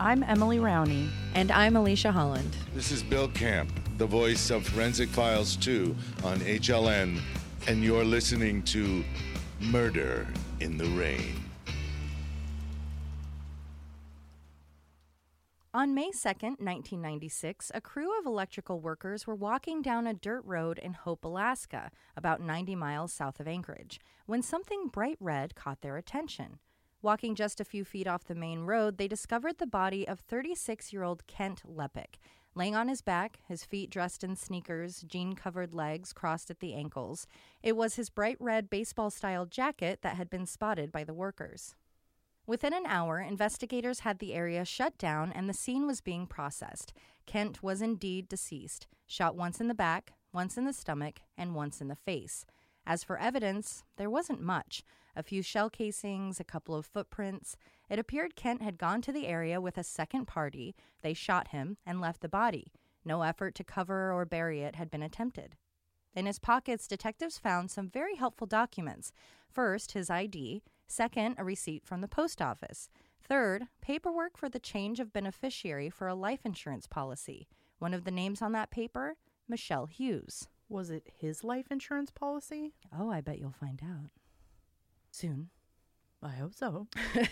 I'm Emily Rowney. And I'm Alicia Holland. This is Bill Camp, the voice of Forensic Files 2 on HLN, and you're listening to Murder in the Rain. On May 2nd, 1996, a crew of electrical workers were walking down a dirt road in Hope, Alaska, about 90 miles south of Anchorage, when something bright red caught their attention. Walking just a few feet off the main road, they discovered the body of 36 year old Kent Leppink, laying on his back, his feet dressed in sneakers, jean covered legs crossed at the ankles. It was his bright red baseball style jacket that had been spotted by the workers. Within an hour, investigators had the area shut down and the scene was being processed. Kent was indeed deceased, shot once in the back, once in the stomach, and once in the face. As for evidence, there wasn't much a few shell casings, a couple of footprints. It appeared Kent had gone to the area with a second party. They shot him and left the body. No effort to cover or bury it had been attempted. In his pockets, detectives found some very helpful documents. First, his ID. Second, a receipt from the post office. Third, paperwork for the change of beneficiary for a life insurance policy. One of the names on that paper, Michelle Hughes. Was it his life insurance policy? Oh, I bet you'll find out. Soon. I hope so.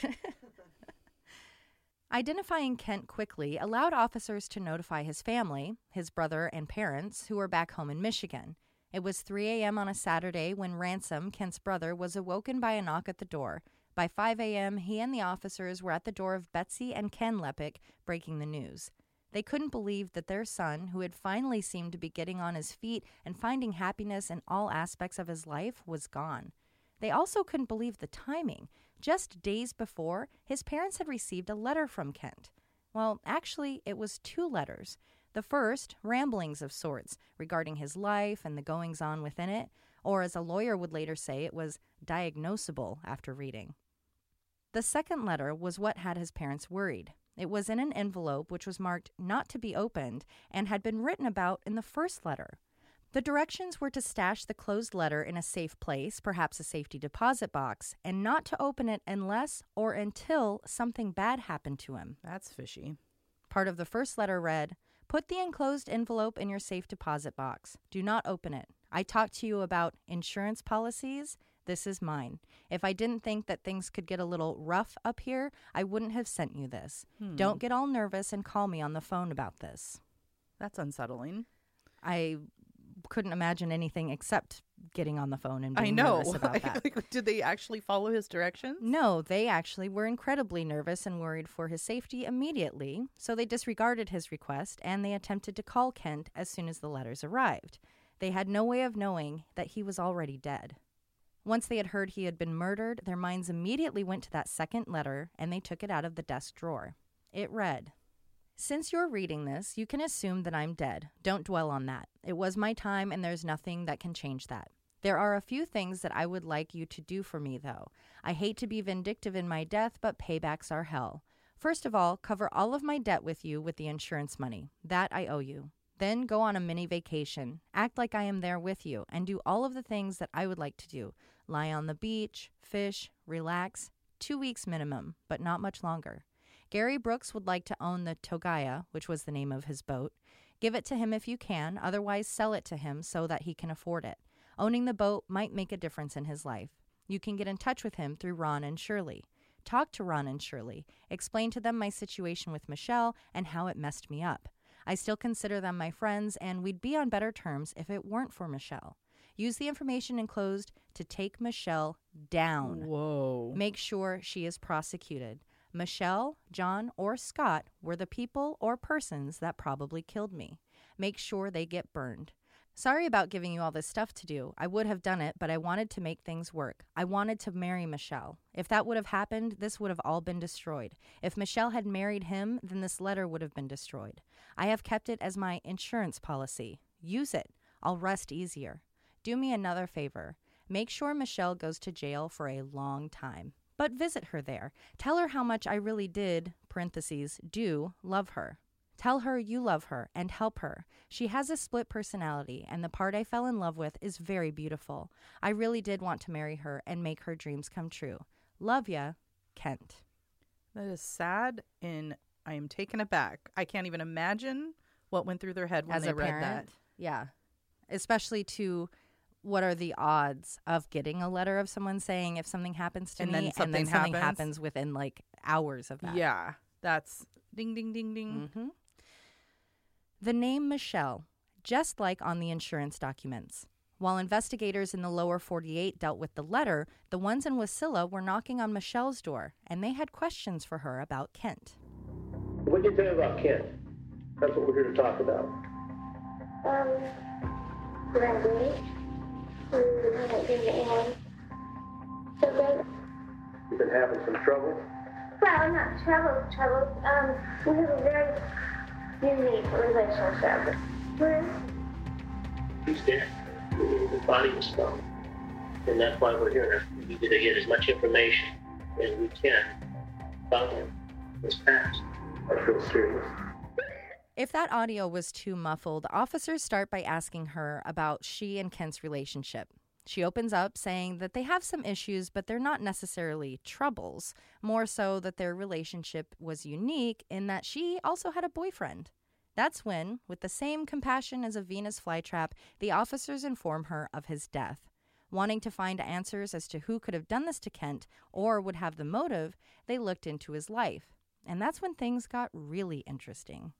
Identifying Kent quickly allowed officers to notify his family, his brother and parents, who were back home in Michigan. It was 3 a.m. on a Saturday when Ransom, Kent's brother, was awoken by a knock at the door. By 5 a.m., he and the officers were at the door of Betsy and Ken Leppink, breaking the news. They couldn't believe that their son, who had finally seemed to be getting on his feet and finding happiness in all aspects of his life, was gone. They also couldn't believe the timing. Just days before, his parents had received a letter from Kent. Well, actually, it was two letters. The first, ramblings of sorts regarding his life and the goings on within it, or as a lawyer would later say, it was diagnosable after reading. The second letter was what had his parents worried. It was in an envelope which was marked not to be opened and had been written about in the first letter. The directions were to stash the closed letter in a safe place, perhaps a safety deposit box, and not to open it unless or until something bad happened to him. That's fishy. Part of the first letter read Put the enclosed envelope in your safe deposit box. Do not open it. I talked to you about insurance policies. This is mine. If I didn't think that things could get a little rough up here, I wouldn't have sent you this. Hmm. Don't get all nervous and call me on the phone about this. That's unsettling. I couldn't imagine anything except getting on the phone and being I know. nervous about that. Did they actually follow his directions? No, they actually were incredibly nervous and worried for his safety immediately, so they disregarded his request and they attempted to call Kent as soon as the letters arrived. They had no way of knowing that he was already dead. Once they had heard he had been murdered, their minds immediately went to that second letter and they took it out of the desk drawer. It read, since you're reading this, you can assume that I'm dead. Don't dwell on that. It was my time, and there's nothing that can change that. There are a few things that I would like you to do for me, though. I hate to be vindictive in my death, but paybacks are hell. First of all, cover all of my debt with you with the insurance money. That I owe you. Then go on a mini vacation. Act like I am there with you and do all of the things that I would like to do lie on the beach, fish, relax. Two weeks minimum, but not much longer. Gary Brooks would like to own the Togaya, which was the name of his boat. Give it to him if you can, otherwise, sell it to him so that he can afford it. Owning the boat might make a difference in his life. You can get in touch with him through Ron and Shirley. Talk to Ron and Shirley. Explain to them my situation with Michelle and how it messed me up. I still consider them my friends, and we'd be on better terms if it weren't for Michelle. Use the information enclosed to take Michelle down. Whoa. Make sure she is prosecuted. Michelle, John, or Scott were the people or persons that probably killed me. Make sure they get burned. Sorry about giving you all this stuff to do. I would have done it, but I wanted to make things work. I wanted to marry Michelle. If that would have happened, this would have all been destroyed. If Michelle had married him, then this letter would have been destroyed. I have kept it as my insurance policy. Use it. I'll rest easier. Do me another favor. Make sure Michelle goes to jail for a long time. But visit her there. Tell her how much I really did, parentheses, do love her. Tell her you love her and help her. She has a split personality, and the part I fell in love with is very beautiful. I really did want to marry her and make her dreams come true. Love ya, Kent. That is sad and I am taken aback. I can't even imagine what went through their head when as they read parent. that. Yeah. Especially to what are the odds of getting a letter of someone saying if something happens to And me then and then something happens? happens within like hours of that. Yeah, that's ding ding ding ding. hmm The name Michelle, just like on the insurance documents. While investigators in the lower 48 dealt with the letter, the ones in Wasilla were knocking on Michelle's door, and they had questions for her about Kent. What did you tell me about Kent? That's what we're here to talk about. Um, Randy, You've been having some trouble. well, not trouble, trouble. Um, we have a very unique relationship. We're, He's dead. The body was found. And that's why we're here. We need to get as much information as we can about him. His past. I feel serious. If that audio was too muffled, officers start by asking her about she and Kent's relationship. She opens up saying that they have some issues, but they're not necessarily troubles, more so that their relationship was unique in that she also had a boyfriend. That's when, with the same compassion as a Venus flytrap, the officers inform her of his death. Wanting to find answers as to who could have done this to Kent or would have the motive, they looked into his life. And that's when things got really interesting.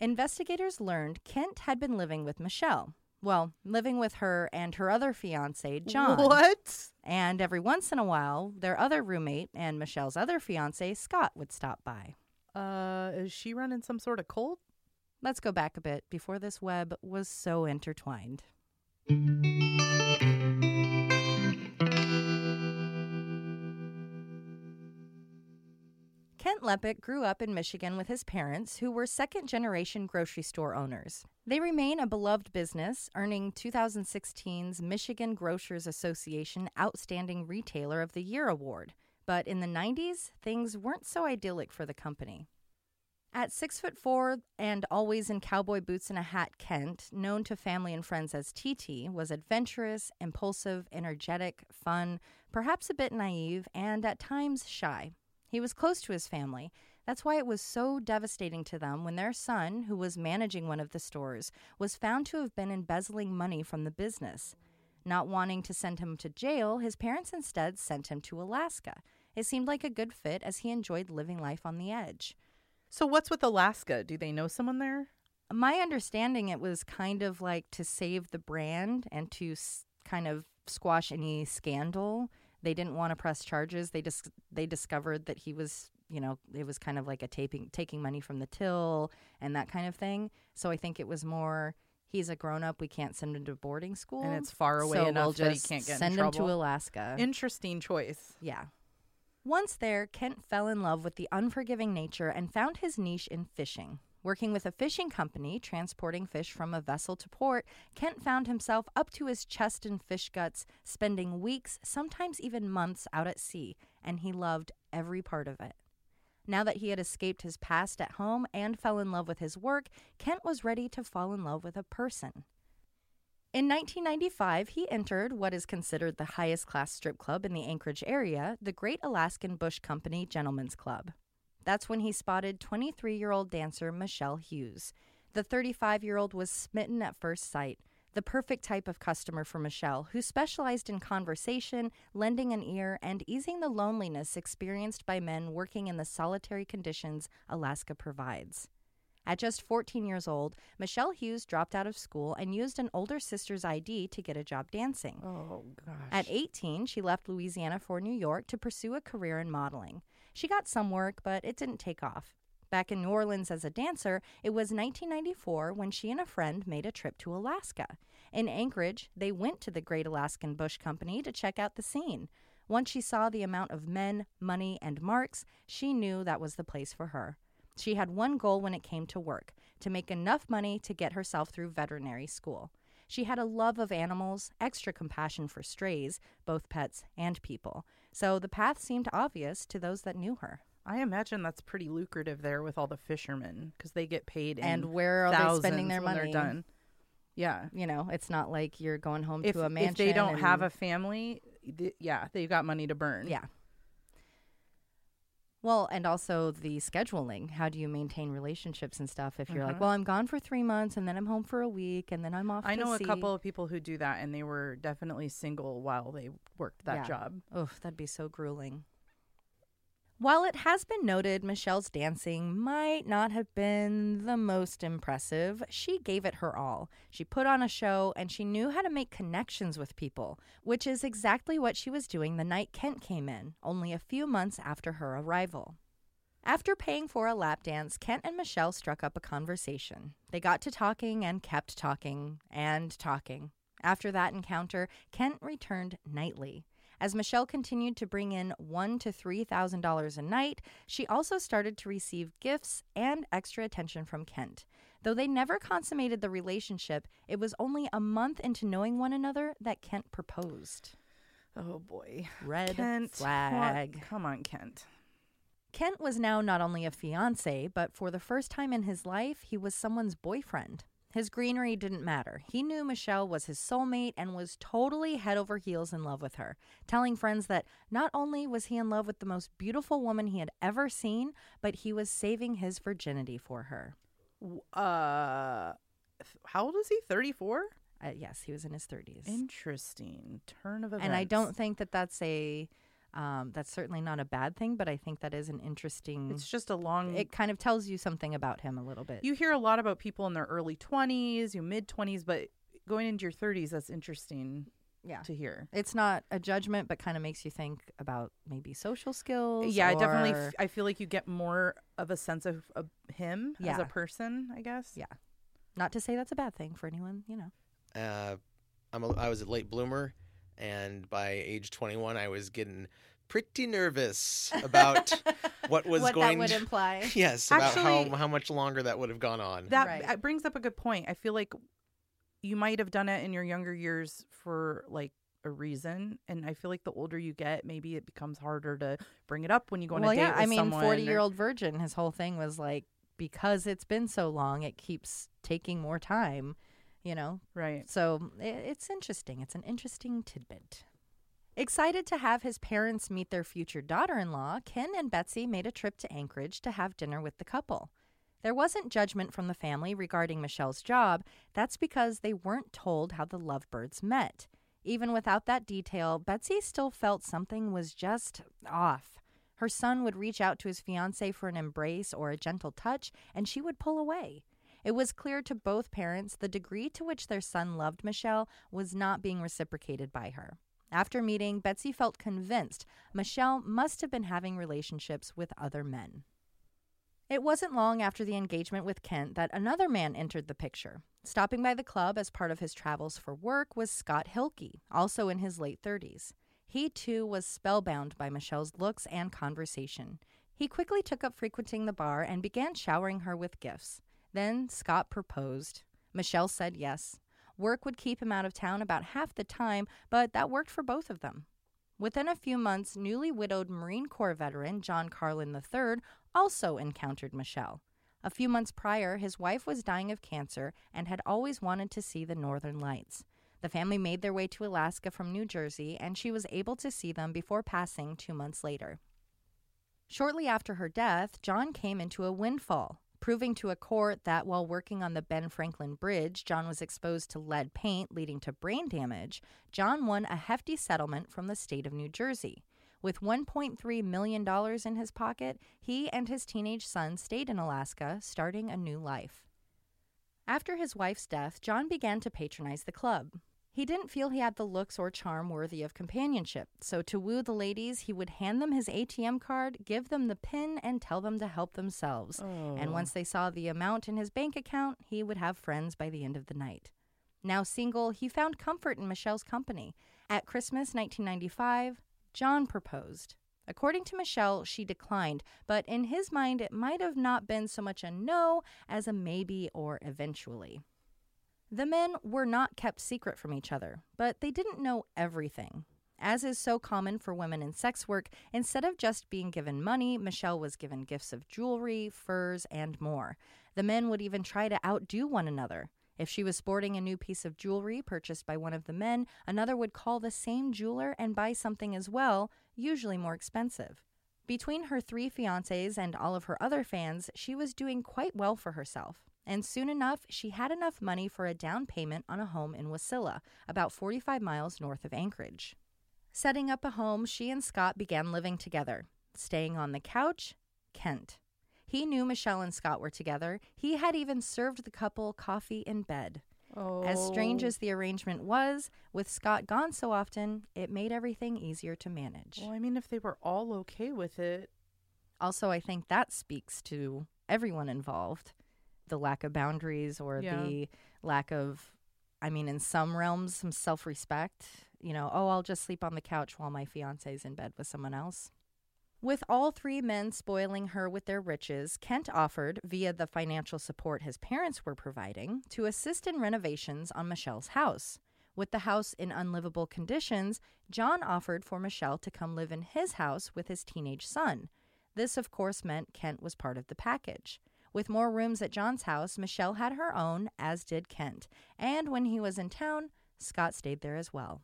Investigators learned Kent had been living with Michelle. Well, living with her and her other fiance, John. What? And every once in a while, their other roommate and Michelle's other fiance, Scott, would stop by. Uh, is she running some sort of cult? Let's go back a bit before this web was so intertwined. Kent Leppink grew up in Michigan with his parents, who were second generation grocery store owners. They remain a beloved business, earning 2016's Michigan Grocers Association Outstanding Retailer of the Year award. But in the 90s, things weren't so idyllic for the company. At six foot four and always in cowboy boots and a hat, Kent, known to family and friends as TT, was adventurous, impulsive, energetic, fun, perhaps a bit naive, and at times shy. He was close to his family. That's why it was so devastating to them when their son, who was managing one of the stores, was found to have been embezzling money from the business. Not wanting to send him to jail, his parents instead sent him to Alaska. It seemed like a good fit as he enjoyed living life on the edge. So what's with Alaska? Do they know someone there? My understanding, it was kind of like to save the brand and to s- kind of squash any scandal. They didn't want to press charges. They just they discovered that he was, you know, it was kind of like a taping taking money from the till and that kind of thing. So I think it was more he's a grown up. We can't send him to boarding school, And it's far away so enough we'll that he just can't get in send him to Alaska. Interesting choice. Yeah. Once there, Kent fell in love with the unforgiving nature and found his niche in fishing. Working with a fishing company transporting fish from a vessel to port, Kent found himself up to his chest in fish guts, spending weeks, sometimes even months out at sea, and he loved every part of it. Now that he had escaped his past at home and fell in love with his work, Kent was ready to fall in love with a person. In 1995, he entered what is considered the highest class strip club in the Anchorage area, the Great Alaskan Bush Company Gentlemen's Club. That's when he spotted 23 year old dancer Michelle Hughes. The 35 year old was smitten at first sight, the perfect type of customer for Michelle, who specialized in conversation, lending an ear, and easing the loneliness experienced by men working in the solitary conditions Alaska provides. At just 14 years old, Michelle Hughes dropped out of school and used an older sister's ID to get a job dancing. Oh gosh. At 18, she left Louisiana for New York to pursue a career in modeling. She got some work, but it didn't take off. Back in New Orleans as a dancer, it was 1994 when she and a friend made a trip to Alaska. In Anchorage, they went to the Great Alaskan Bush Company to check out the scene. Once she saw the amount of men, money, and marks, she knew that was the place for her. She had one goal when it came to work to make enough money to get herself through veterinary school. She had a love of animals, extra compassion for strays, both pets and people. So the path seemed obvious to those that knew her. I imagine that's pretty lucrative there with all the fishermen because they get paid. in And where are they spending their money? They're done. Yeah. You know, it's not like you're going home If, to a mansion. if they don't have a family, th- yeah, they've got money to burn. Yeah. Well, and also the scheduling. How do you maintain relationships and stuff if you're like, Mhm. well, I'm gone for three months and then I'm home for a week and then I'm off. I know a sea." couple of people who do that, and they were definitely single while they worked that Yeah. job. Oof, that'd be so grueling. While it has been noted Michelle's dancing might not have been the most impressive, she gave it her all. She put on a show and she knew how to make connections with people, which is exactly what she was doing the night Kent came in, only a few months after her arrival. After paying for a lap dance, Kent and Michelle struck up a conversation. They got to talking and kept talking and talking. After that encounter, Kent returned nightly. As Michelle continued to bring in one to three thousand dollars a night, she also started to receive gifts and extra attention from Kent. Though they never consummated the relationship, it was only a month into knowing one another that Kent proposed. Oh boy, Red Kent, flag. what- Come on, Kent. Kent was now not only a fiance, but for the first time in his life, he was someone's boyfriend. His greenery didn't matter. He knew Michelle was his soulmate and was totally head over heels in love with her, telling friends that not only was he in love with the most beautiful woman he had ever seen, but he was saving his virginity for her. Uh, how old is he? Thirty-four. Uh, yes, he was in his 30s. Interesting turn of events. and I don't think that that's a. Um, that's certainly not a bad thing, but I think that is an interesting. It's just a long. it kind of tells you something about him a little bit. you hear a lot about people in their early twenties, you mid twenties, but going into your thirties, that's interesting yeah. to hear. It's not a judgment, but kind of makes you think about maybe social skills. Yeah, I definitely. or- F- I feel like you get more of a sense of, of him as a person. I guess. Yeah. not to say that's a bad thing for anyone, you know. Uh, I'm a, I was a late bloomer, and by age 21, I was getting pretty nervous about what was what going. that would to, imply. yes, about Actually- how how much longer that would have gone on. That Right. brings up a good point. I feel like you might have done it in your younger years for like a reason, and I feel like the older you get, maybe it becomes harder to bring it up when you go on well, a date yeah, with I mean, forty-year-old virgin. His whole thing was like because it's been so long, it keeps taking more time. You know, right? So mm, i- it's interesting. It's an interesting tidbit. Excited to have his parents meet their future daughter in law, Ken and Betsy made a trip to Anchorage to have dinner with the couple. There wasn't judgment from the family regarding Michelle's job. That's because they weren't told how the lovebirds met. Even without that detail, Betsy still felt something was just off. Her son would reach out to his fiancee for an embrace or a gentle touch, and she would pull away. It was clear to both parents the degree to which their son loved Michelle was not being reciprocated by her. After meeting, Betsy felt convinced Michelle must have been having relationships with other men. It wasn't long after the engagement with Kent that another man entered the picture. Stopping by the club as part of his travels for work was Scott Hilke, also in his late 30s. He too was spellbound by Michelle's looks and conversation. He quickly took up frequenting the bar and began showering her with gifts. Then Scott proposed. Michelle said yes. Work would keep him out of town about half the time, but that worked for both of them. Within a few months, newly widowed Marine Corps veteran John Carlin III also encountered Michelle. A few months prior, his wife was dying of cancer and had always wanted to see the northern lights. The family made their way to Alaska from New Jersey, and she was able to see them before passing two months later. Shortly after her death, John came into a windfall, proving to a court that while working on the Ben Franklin Bridge, John was exposed to lead paint, leading to brain damage. John won a hefty settlement from the state of New Jersey. With $1.3 million in his pocket, he and his teenage son stayed in Alaska, starting a new life. After his wife's death, John began to patronize the club. He didn't feel he had the looks or charm worthy of companionship, so to woo the ladies, he would hand them his ATM card, give them the PIN, and tell them to help themselves. And once oh. they saw the amount in his bank account, he would have friends by the end of the night. Now single, he found comfort in Michelle's company. At Christmas 1995, John proposed. According to Michelle, she declined, but in his mind, it might have not been so much a no as a maybe or eventually. The men were not kept secret from each other, but they didn't know everything. As is so common for women in sex work, instead of just being given money, Michelle was given gifts of jewelry, furs, and more. The men would even try to outdo one another. If she was sporting a new piece of jewelry purchased by one of the men, another would call the same jeweler and buy something as well, usually more expensive. Between her three fiancés and all of her other fans, she was doing quite well for herself. And soon enough, she had enough money for a down payment on a home in Wasilla, about 45 miles north of Anchorage. Setting up a home, she and Scott began living together. Staying on the couch, Kent. He knew Michelle and Scott were together. He had even served the couple coffee in bed. Oh. As strange oh. as the arrangement was, with Scott gone so often, it made everything easier to manage. Well, I mean, if they were all okay with it, Also, I think that speaks to everyone involved the lack of boundaries or Yeah. the lack of, I mean, in some realms, some self respect. You know, oh, I'll just sleep on the couch while my fiance's in bed with someone else. With all three men spoiling her with their riches, Kent offered, via the financial support his parents were providing, to assist in renovations on Michelle's house. With the house in unlivable conditions, John offered for Michelle to come live in his house with his teenage son. This, of course, meant Kent was part of the package. With more rooms at John's house, Michelle had her own, as did Kent. And when he was in town, Scott stayed there as well.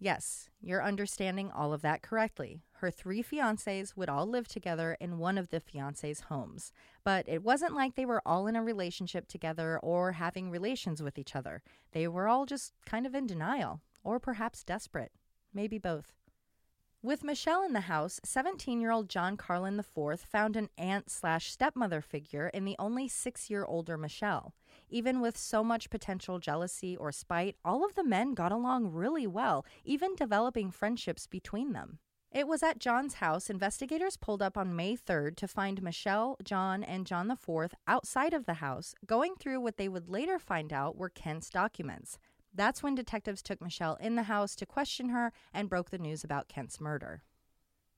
Yes, you're understanding all of that correctly. Her three fiancés would all live together in one of the fiancés' homes. But it wasn't like they were all in a relationship together or having relations with each other. They were all just kind of in denial, or perhaps desperate. Maybe both. With Michelle in the house, 17 year old John Carlin IV found an aunt slash stepmother figure in the only six year older Michelle. Even with so much potential jealousy or spite, all of the men got along really well, even developing friendships between them. It was at John's house investigators pulled up on May 3rd to find Michelle, John, and John IV outside of the house, going through what they would later find out were Kent's documents. That's when detectives took Michelle in the house to question her and broke the news about Kent's murder.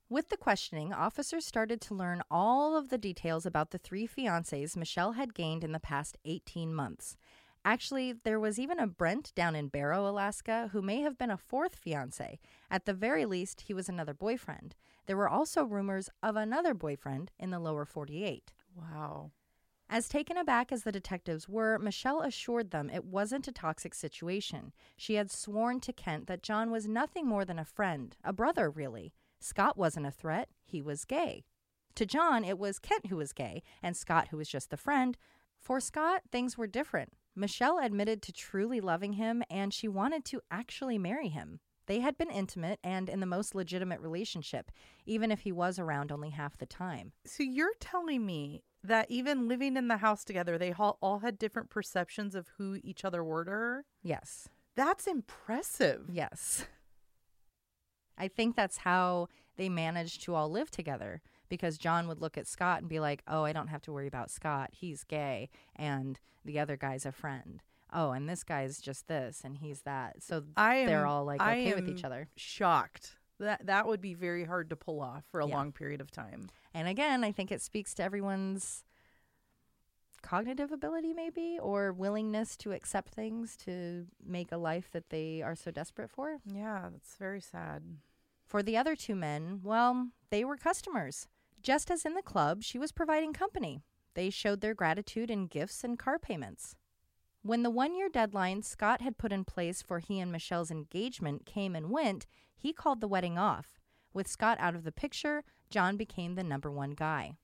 With the questioning, officers started to learn all of the details about the three fiancés Michelle had gained in the past 18 months. Actually, there was even a Brent down in Barrow, Alaska, who may have been a fourth fiance. At the very least, he was another boyfriend. There were also rumors of another boyfriend in the lower 48. wow. As taken aback as the detectives were, Michelle assured them it wasn't a toxic situation. She had sworn to Kent that John was nothing more than a friend, a brother, really. Scott wasn't a threat, he was gay. To John, it was Kent who was gay, and Scott who was just the friend. For Scott, things were different. Michelle admitted to truly loving him, and she wanted to actually marry him. They had been intimate and in the most legitimate relationship, even if he was around only half the time. So you're telling me that even living in the house together, they all, all had different perceptions of who each other were to her? Yes. That's impressive. Yes. I think that's how they managed to all live together because John would look at Scott and be like, "Oh, I don't have to worry about Scott. He's gay and the other guy's a friend. Oh, and this guy's just this and he's that." So I am, they're all like okay with each other. Shocked. That that would be very hard to pull off for a Yeah. long period of time. And again, I think it speaks to everyone's cognitive ability maybe or willingness to accept things to make a life that they are so desperate for. Yeah, that's very sad. For the other two men, well, they were customers. Just as in the club, she was providing company. They showed their gratitude in gifts and car payments. When the one year deadline Scott had put in place for he and Michelle's engagement came and went, he called the wedding off. With Scott out of the picture, John became the number one guy.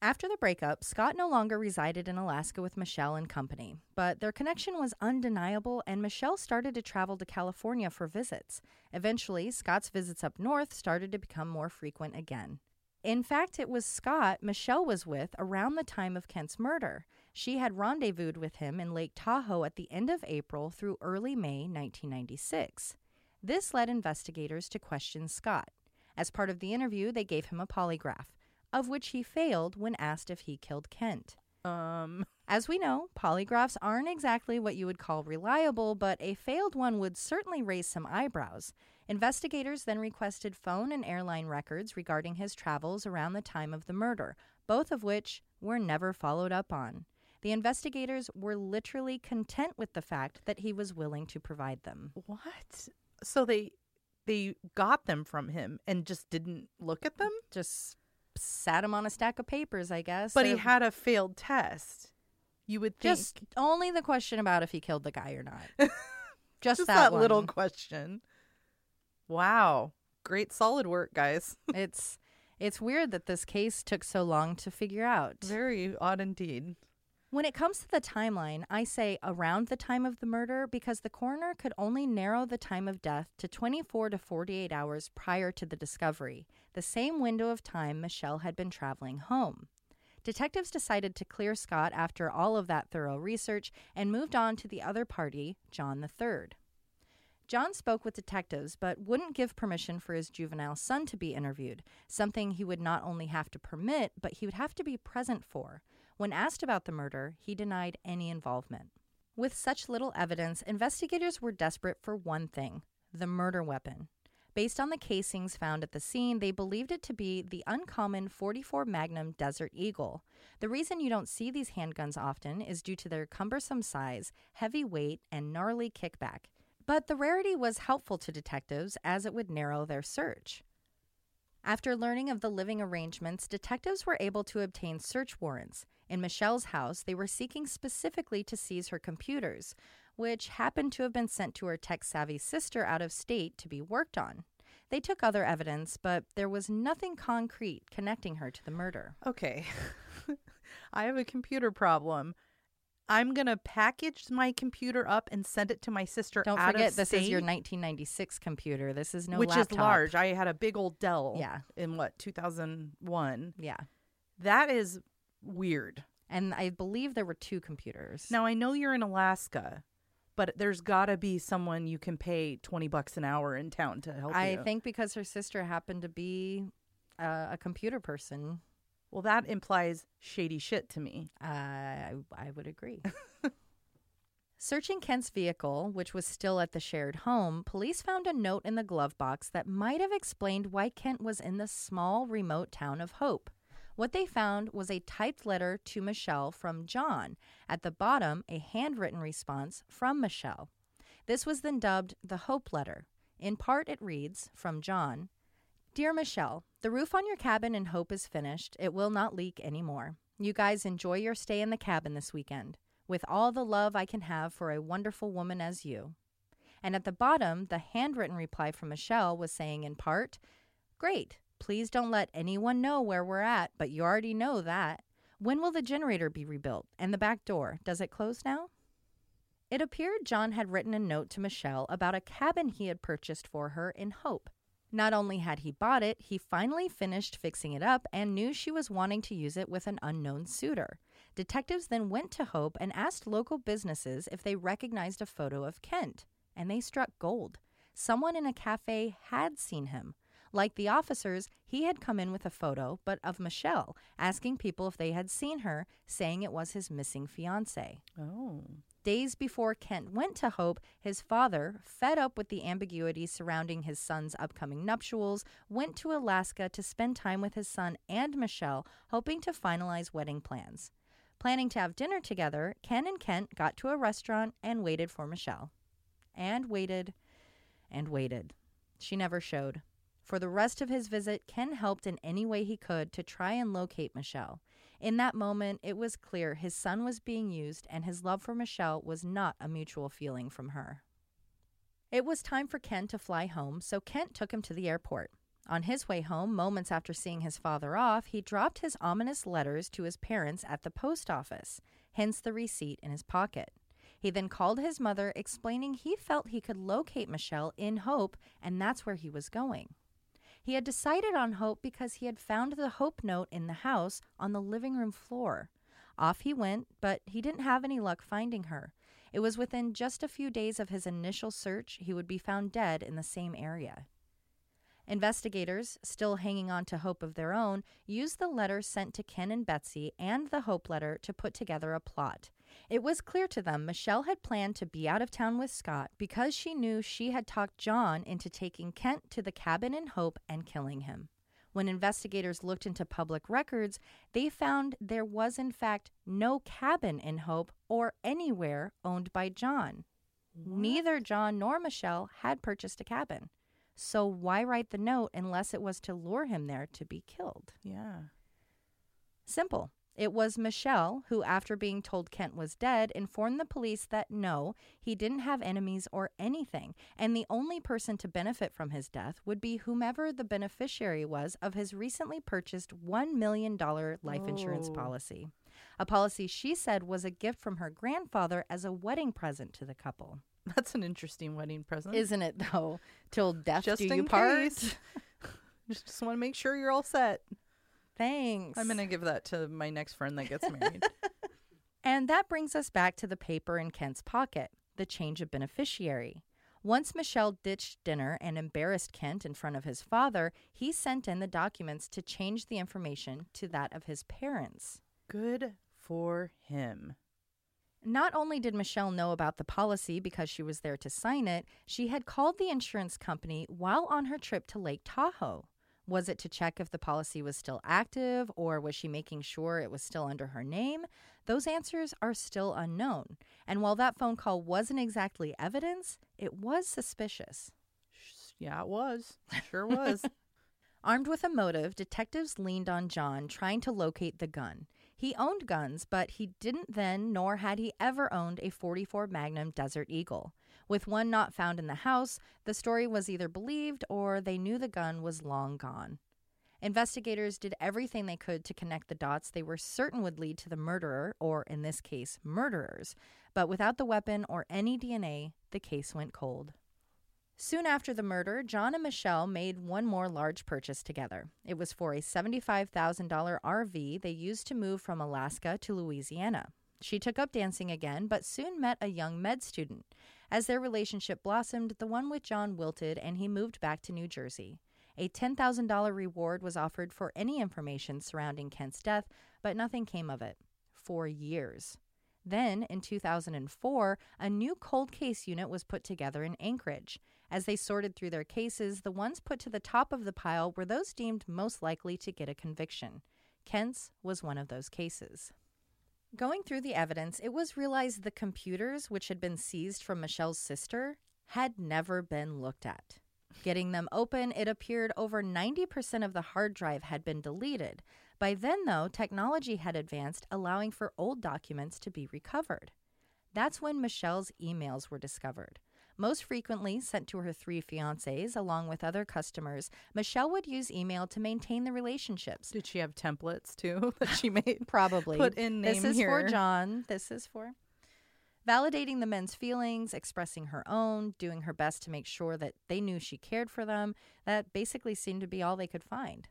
After the breakup, Scott no longer resided in Alaska with Michelle and company, but their connection was undeniable, and Michelle started to travel to California for visits. Eventually, Scott's visits up north started to become more frequent again. In fact, it was Scott Michelle was with around the time of Kent's murder. She had rendezvoused with him in Lake Tahoe at the end of April through early May 1996. This led investigators to question Scott. As part of the interview, they gave him a polygraph, of which he failed when asked if he killed Kent. Um, As we know, polygraphs aren't exactly what you would call reliable, but a failed one would certainly raise some eyebrows. Investigators then requested phone and airline records regarding his travels around the time of the murder, both of which were never followed up on. The investigators were literally content with the fact that he was willing to provide them. what? So they they got them from him and just didn't look at them? Just sat him on a stack of papers, I guess. But he had a failed test. You would think just only the question about if he killed the guy or not. just, just that, that, little question. Wow. Great solid work, guys. it's It's weird that this case took so long to figure out. Very odd indeed. When it comes to the timeline, I say around the time of the murder because the coroner could only narrow the time of death to 24 to 48 hours prior to the discovery, the same window of time Michelle had been traveling home. Detectives decided to clear Scott after all of that thorough research and moved on to the other party, John III. John spoke with detectives but wouldn't give permission for his juvenile son to be interviewed, something he would not only have to permit, but he would have to be present for. When asked about the murder, he denied any involvement. With such little evidence, investigators were desperate for one thing the murder weapon. Based on the casings found at the scene, they believed it to be the uncommon 44 Magnum Desert Eagle. The reason you don't see these handguns often is due to their cumbersome size, heavy weight, and gnarly kickback. But the rarity was helpful to detectives as it would narrow their search. After learning of the living arrangements, detectives were able to obtain search warrants. In Michelle's house, they were seeking specifically to seize her computers, which happened to have been sent to her tech savvy sister out of state to be worked on. They took other evidence, but there was nothing concrete connecting her to the murder. Okay. I have a computer problem. I'm going to package my computer up and send it to my sister Don't out forget, of this is your 1996 computer. This is no which laptop. is large. I had a big old Dell Yeah. in what, 2001. Yeah. That is weird. And I believe there were two computers. Now I know you're in Alaska, but there's got to be someone you can pay 20 bucks an hour in town to help I you. think because her sister happened to be uh, a computer person, well, that implies shady shit to me. uh, I, I would agree. Searching Kent's vehicle, which was still at the shared home, police found a note in the glove box that might have explained why Kent was in the small, remote town of Hope. What they found was a typed letter to Michelle from John. At the bottom, a handwritten response from Michelle. This was then dubbed the Hope Letter. In part, it reads from John Dear Michelle, the roof on your cabin in Hope is finished. It will not leak anymore. You guys enjoy your stay in the cabin this weekend. With all the love I can have for a wonderful woman as you. And at the bottom, the handwritten reply from Michelle was saying in part, Great. Please don't let anyone know where we're at, but you already know that. When will the generator be rebuilt? And the back door, does it close now? It appeared John had written a note to Michelle about a cabin he had purchased for her in Hope. Not only had he bought it, he finally finished fixing it up and knew she was wanting to use it with an unknown suitor. Detectives then went to Hope and asked local businesses if they recognized a photo of Kent, and they struck gold. Someone in a cafe had seen him. Like the officers, he had come in with a photo, but of Michelle, asking people if they had seen her, saying it was his missing fiance. Oh. Days before Kent went to Hope, his father, fed up with the ambiguity surrounding his son's upcoming nuptials, went to Alaska to spend time with his son and Michelle, hoping to finalize wedding plans. Planning to have dinner together, Ken and Kent got to a restaurant and waited for Michelle. And waited and waited. She never showed. For the rest of his visit, Ken helped in any way he could to try and locate Michelle. In that moment, it was clear his son was being used and his love for Michelle was not a mutual feeling from her. It was time for Ken to fly home, so Kent took him to the airport. On his way home, moments after seeing his father off, he dropped his ominous letters to his parents at the post office, hence the receipt in his pocket. He then called his mother, explaining he felt he could locate Michelle in Hope, and that's where he was going. He had decided on Hope because he had found the Hope note in the house on the living room floor. Off he went, but he didn't have any luck finding her. It was within just a few days of his initial search he would be found dead in the same area. Investigators, still hanging on to hope of their own, used the letter sent to Ken and Betsy and the Hope letter to put together a plot. It was clear to them Michelle had planned to be out of town with Scott because she knew she had talked John into taking Kent to the cabin in Hope and killing him. When investigators looked into public records, they found there was, in fact, no cabin in Hope or anywhere owned by John. Neither John nor Michelle had purchased a cabin. So why write the note unless it was to lure him there to be killed? Yeah. Simple. It was Michelle who, after being told Kent was dead, informed the police that no, he didn't have enemies or anything, and the only person to benefit from his death would be whomever the beneficiary was of his recently purchased $1 million life insurance Oh. policy. A policy she said was a gift from her grandfather as a wedding present to the couple. That's an interesting wedding present. Isn't it, though? Till death Just do you part? Just want to make sure you're all set. Thanks. I'm going to give that to my next friend that gets married. And that brings us back to the paper in Kent's pocket the change of beneficiary. Once Michelle ditched dinner and embarrassed Kent in front of his father, he sent in the documents to change the information to that of his parents. Good for him. Not only did Michelle know about the policy because she was there to sign it, she had called the insurance company while on her trip to Lake Tahoe. Was it to check if the policy was still active or was she making sure it was still under her name? Those answers are still unknown. And while that phone call wasn't exactly evidence, it was suspicious. Yeah, it was. Sure was. Armed with a motive, detectives leaned on John trying to locate the gun. He owned guns, but he didn't then, nor had he ever owned a 44 Magnum Desert Eagle. With one not found in the house, the story was either believed or they knew the gun was long gone. Investigators did everything they could to connect the dots they were certain would lead to the murderer, or in this case, murderers. But without the weapon or any DNA, the case went cold. Soon after the murder, John and Michelle made one more large purchase together. It was for a $75,000 RV they used to move from Alaska to Louisiana. She took up dancing again, but soon met a young med student. As their relationship blossomed, the one with John wilted and he moved back to New Jersey. A $10,000 reward was offered for any information surrounding Kent's death, but nothing came of it. For years. Then, in 2004, a new cold case unit was put together in Anchorage. As they sorted through their cases, the ones put to the top of the pile were those deemed most likely to get a conviction. Kent's was one of those cases. Going through the evidence, it was realized the computers, which had been seized from Michelle's sister, had never been looked at. Getting them open, it appeared over 90% of the hard drive had been deleted. By then, though, technology had advanced, allowing for old documents to be recovered. That's when Michelle's emails were discovered. Most frequently sent to her three fiancés, along with other customers, Michelle would use email to maintain the relationships. Did she have templates too that she made? Probably. Put in name This is for. John. This is for validating the men's feelings, expressing her own, doing her best to make sure that they knew she cared for them. That basically seemed to be all they could find.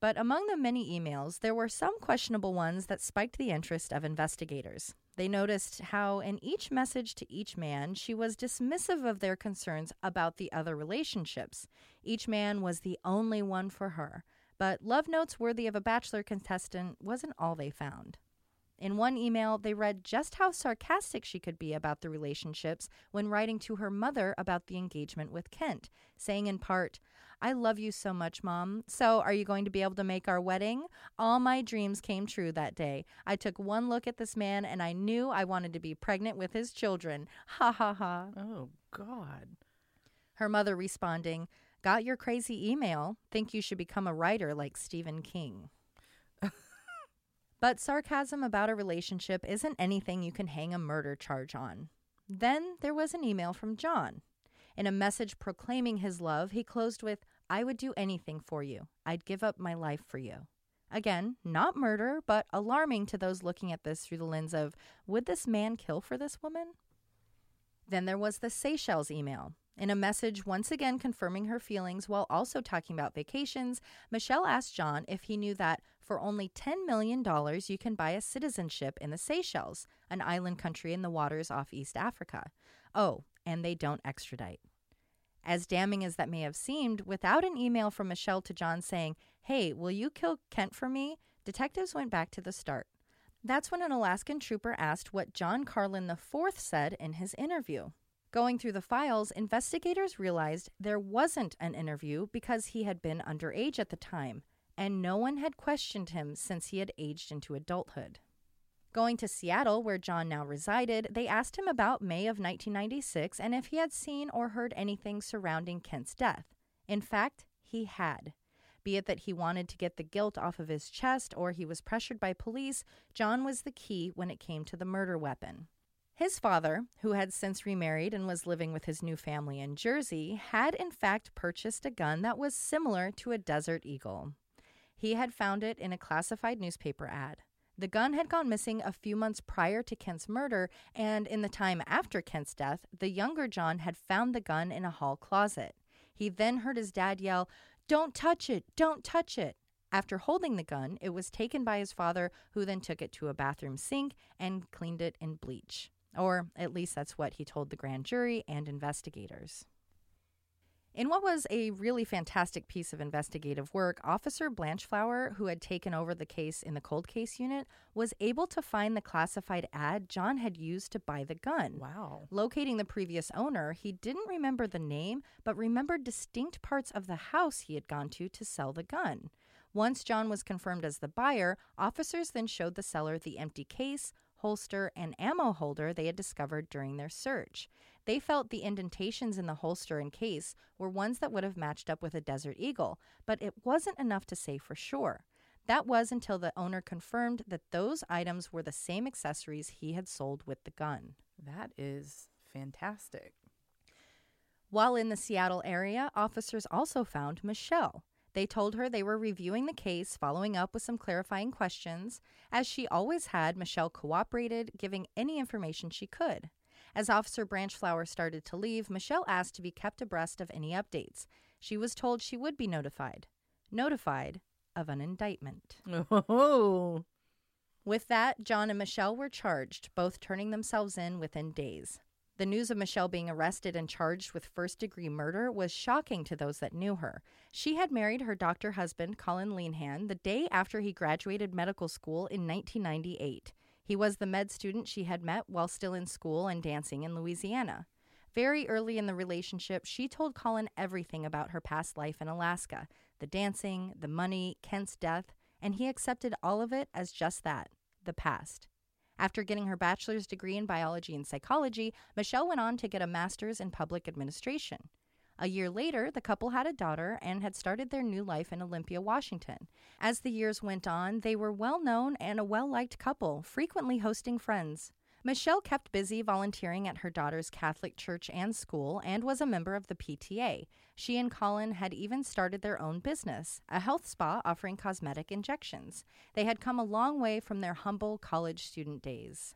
But among the many emails, there were some questionable ones that spiked the interest of investigators. They noticed how, in each message to each man, she was dismissive of their concerns about the other relationships. Each man was the only one for her. But love notes worthy of a bachelor contestant wasn't all they found. In one email, they read just how sarcastic she could be about the relationships when writing to her mother about the engagement with Kent, saying in part, I love you so much, Mom. So, are you going to be able to make our wedding? All my dreams came true that day. I took one look at this man and I knew I wanted to be pregnant with his children. Ha ha ha. Oh God. Her mother responding, Got your crazy email. Think you should become a writer like Stephen King. But sarcasm about a relationship isn't anything you can hang a murder charge on. Then there was an email from John. In a message proclaiming his love, he closed with, I would do anything for you. I'd give up my life for you. Again, not murder, but alarming to those looking at this through the lens of, would this man kill for this woman? Then there was the Seychelles email. In a message once again confirming her feelings while also talking about vacations, Michelle asked John if he knew that for only $10 million you can buy a citizenship in the Seychelles, an island country in the waters off East Africa. Oh, and they don't extradite. As damning as that may have seemed, without an email from Michelle to John saying, Hey, will you kill Kent for me? Detectives went back to the start. That's when an Alaskan trooper asked what John Carlin IV said in his interview. Going through the files, investigators realized there wasn't an interview because he had been underage at the time, and no one had questioned him since he had aged into adulthood. Going to Seattle, where John now resided, they asked him about May of 1996 and if he had seen or heard anything surrounding Kent's death. In fact, he had. Be it that he wanted to get the guilt off of his chest or he was pressured by police, John was the key when it came to the murder weapon. His father, who had since remarried and was living with his new family in Jersey, had in fact purchased a gun that was similar to a Desert Eagle. He had found it in a classified newspaper ad. The gun had gone missing a few months prior to Kent's murder, and in the time after Kent's death, the younger John had found the gun in a hall closet. He then heard his dad yell, Don't touch it! Don't touch it! After holding the gun, it was taken by his father, who then took it to a bathroom sink and cleaned it in bleach. Or at least that's what he told the grand jury and investigators. In what was a really fantastic piece of investigative work, Officer Branchflower, who had taken over the case in the cold case unit, was able to find the classified ad John had used to buy the gun. Wow. Locating the previous owner, he didn't remember the name, but remembered distinct parts of the house he had gone to to sell the gun. Once John was confirmed as the buyer, officers then showed the seller the empty case, holster, and ammo holder they had discovered during their search. They felt the indentations in the holster and case were ones that would have matched up with a Desert Eagle, but it wasn't enough to say for sure. That was until the owner confirmed that those items were the same accessories he had sold with the gun. That is fantastic. While in the Seattle area, officers also found Michelle. They told her they were reviewing the case, following up with some clarifying questions. As she always had, Michelle cooperated, giving any information she could. As Officer Branchflower started to leave, Michelle asked to be kept abreast of any updates. She was told she would be notified. Notified of an indictment. Oh. With that, John and Michelle were charged, both turning themselves in within days. The news of Michelle being arrested and charged with first degree murder was shocking to those that knew her. She had married her doctor husband, Colin Linehan, the day after he graduated medical school in 1998. He was the med student she had met while still in school and dancing in Louisiana. Very early in the relationship, she told Colin everything about her past life in Alaska the dancing, the money, Kent's death, and he accepted all of it as just that the past. After getting her bachelor's degree in biology and psychology, Michelle went on to get a master's in public administration. A year later, the couple had a daughter and had started their new life in Olympia, Washington. As the years went on, they were well known and a well liked couple, frequently hosting friends. Michelle kept busy volunteering at her daughter's Catholic church and school and was a member of the PTA. She and Colin had even started their own business, a health spa offering cosmetic injections. They had come a long way from their humble college student days.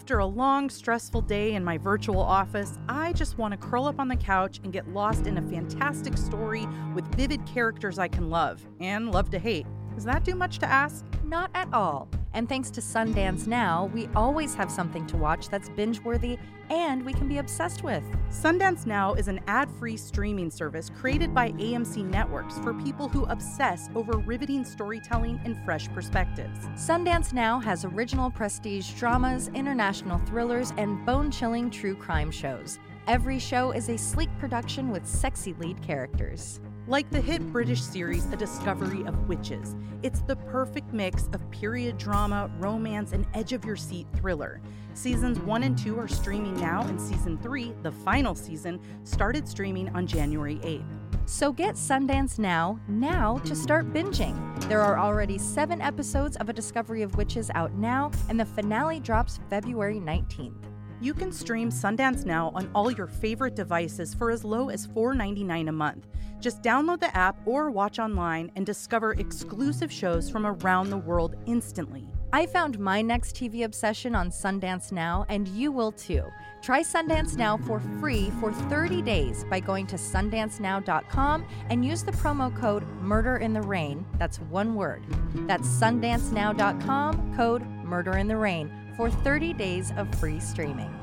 After a long, stressful day in my virtual office, I just want to curl up on the couch and get lost in a fantastic story with vivid characters I can love and love to hate. Does that do much to ask? Not at all. And thanks to Sundance Now, we always have something to watch that's binge worthy and we can be obsessed with. Sundance Now is an ad free streaming service created by AMC Networks for people who obsess over riveting storytelling and fresh perspectives. Sundance Now has original prestige dramas, international thrillers, and bone chilling true crime shows. Every show is a sleek production with sexy lead characters. Like the hit British series A Discovery of Witches, it's the perfect mix of period drama, romance, and edge of your seat thriller. Seasons 1 and 2 are streaming now, and season 3, the final season, started streaming on January 8th. So get Sundance Now, now to start binging. There are already seven episodes of A Discovery of Witches out now, and the finale drops February 19th. You can stream Sundance Now on all your favorite devices for as low as $4.99 a month. Just download the app or watch online and discover exclusive shows from around the world instantly. I found my next TV obsession on Sundance Now, and you will too. Try Sundance Now for free for 30 days by going to sundancenow.com and use the promo code Murder in the Rain. That's one word. That's sundancenow.com, code Murder in the Rain, for 30 days of free streaming.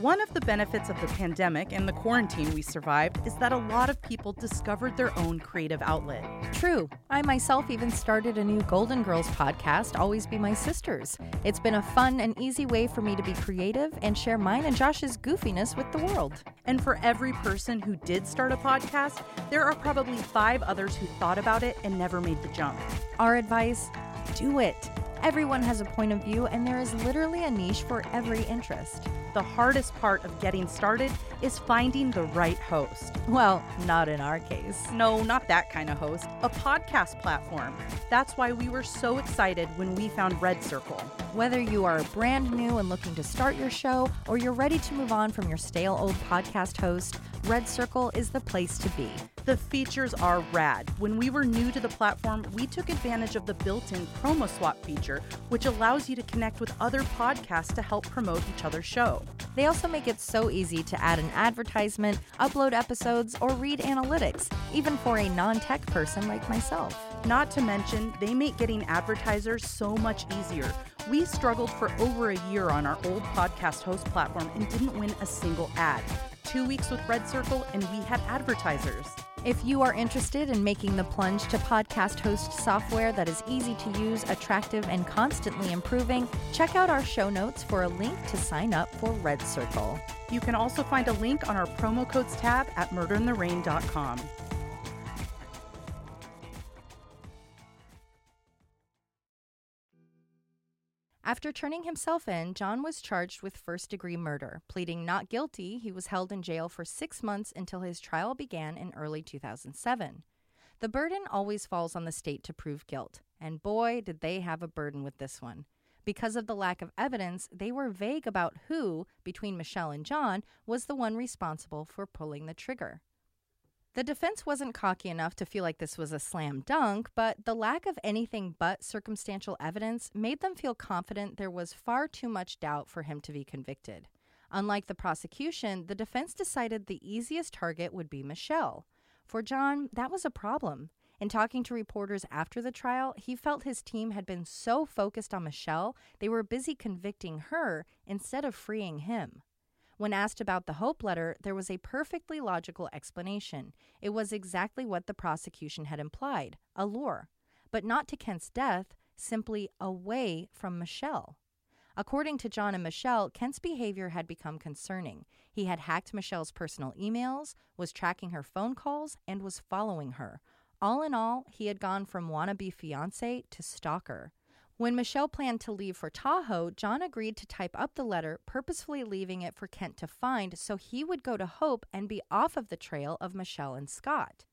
One of the benefits of the pandemic and the quarantine we survived is that a lot of people discovered their own creative outlet. True. I myself even started a new Golden Girls podcast, Always Be My Sisters. It's been a fun and easy way for me to be creative and share mine and Josh's goofiness with the world. And for every person who did start a podcast, there are probably five others who thought about it and never made the jump. Our advice do it. Everyone has a point of view, and there is literally a niche for every interest. The hardest part of getting started is finding the right host. Well, not in our case. No, not that kind of host, a podcast platform. That's why we were so excited when we found Red Circle. Whether you are brand new and looking to start your show, or you're ready to move on from your stale old podcast host, Red Circle is the place to be. The features are rad. When we were new to the platform, we took advantage of the built in promo swap feature, which allows you to connect with other podcasts to help promote each other's show. They also make it so easy to add an advertisement, upload episodes, or read analytics, even for a non tech person like myself. Not to mention, they make getting advertisers so much easier. We struggled for over a year on our old podcast host platform and didn't win a single ad. Two weeks with Red Circle, and we had advertisers. If you are interested in making the plunge to podcast host software that is easy to use, attractive, and constantly improving, check out our show notes for a link to sign up for Red Circle. You can also find a link on our promo codes tab at murderintherain.com. After turning himself in, John was charged with first degree murder. Pleading not guilty, he was held in jail for six months until his trial began in early 2007. The burden always falls on the state to prove guilt, and boy, did they have a burden with this one. Because of the lack of evidence, they were vague about who, between Michelle and John, was the one responsible for pulling the trigger. The defense wasn't cocky enough to feel like this was a slam dunk, but the lack of anything but circumstantial evidence made them feel confident there was far too much doubt for him to be convicted. Unlike the prosecution, the defense decided the easiest target would be Michelle. For John, that was a problem. In talking to reporters after the trial, he felt his team had been so focused on Michelle, they were busy convicting her instead of freeing him. When asked about the Hope letter, there was a perfectly logical explanation. It was exactly what the prosecution had implied a lure, but not to Kent's death, simply away from Michelle. According to John and Michelle, Kent's behavior had become concerning. He had hacked Michelle's personal emails, was tracking her phone calls, and was following her. All in all, he had gone from wannabe fiance to stalker. When Michelle planned to leave for Tahoe, John agreed to type up the letter, purposefully leaving it for Kent to find so he would go to Hope and be off of the trail of Michelle and Scott.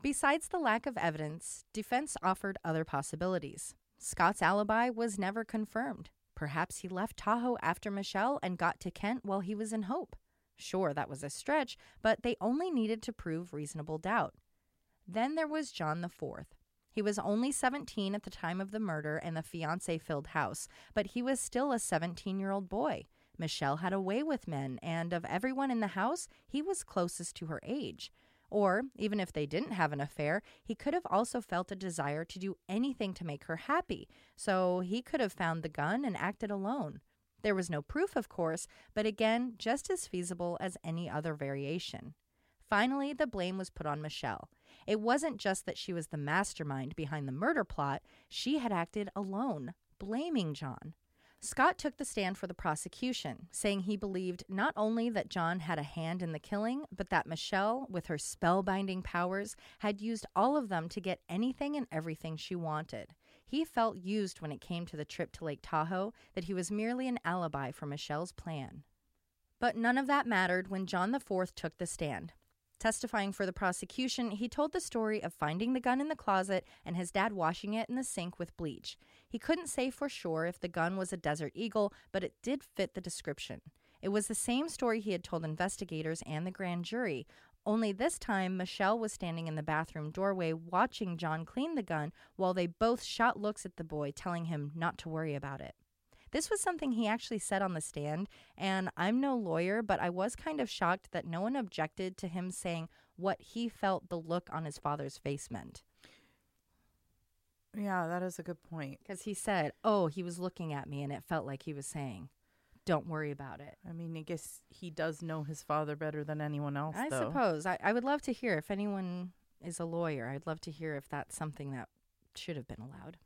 Besides the lack of evidence, defense offered other possibilities. Scott's alibi was never confirmed. Perhaps he left Tahoe after Michelle and got to Kent while he was in Hope. Sure, that was a stretch, but they only needed to prove reasonable doubt. Then there was John the Fourth. He was only 17 at the time of the murder in the fiance filled house, but he was still a 17 year old boy. Michelle had a way with men, and of everyone in the house, he was closest to her age. Or, even if they didn't have an affair, he could have also felt a desire to do anything to make her happy, so he could have found the gun and acted alone. There was no proof, of course, but again, just as feasible as any other variation. Finally, the blame was put on Michelle. It wasn't just that she was the mastermind behind the murder plot, she had acted alone, blaming John. Scott took the stand for the prosecution, saying he believed not only that John had a hand in the killing, but that Michelle, with her spellbinding powers, had used all of them to get anything and everything she wanted. He felt used when it came to the trip to Lake Tahoe, that he was merely an alibi for Michelle's plan. But none of that mattered when John IV took the stand. Testifying for the prosecution, he told the story of finding the gun in the closet and his dad washing it in the sink with bleach. He couldn't say for sure if the gun was a Desert Eagle, but it did fit the description. It was the same story he had told investigators and the grand jury, only this time Michelle was standing in the bathroom doorway watching John clean the gun while they both shot looks at the boy, telling him not to worry about it. This was something he actually said on the stand, and I'm no lawyer, but I was kind of shocked that no one objected to him saying what he felt the look on his father's face meant. Yeah, that is a good point. Because he said, Oh, he was looking at me, and it felt like he was saying, don't worry about it. I mean, I guess he does know his father better than anyone else. I though. suppose. I, I would love to hear if anyone is a lawyer. I'd love to hear if that's something that should have been allowed.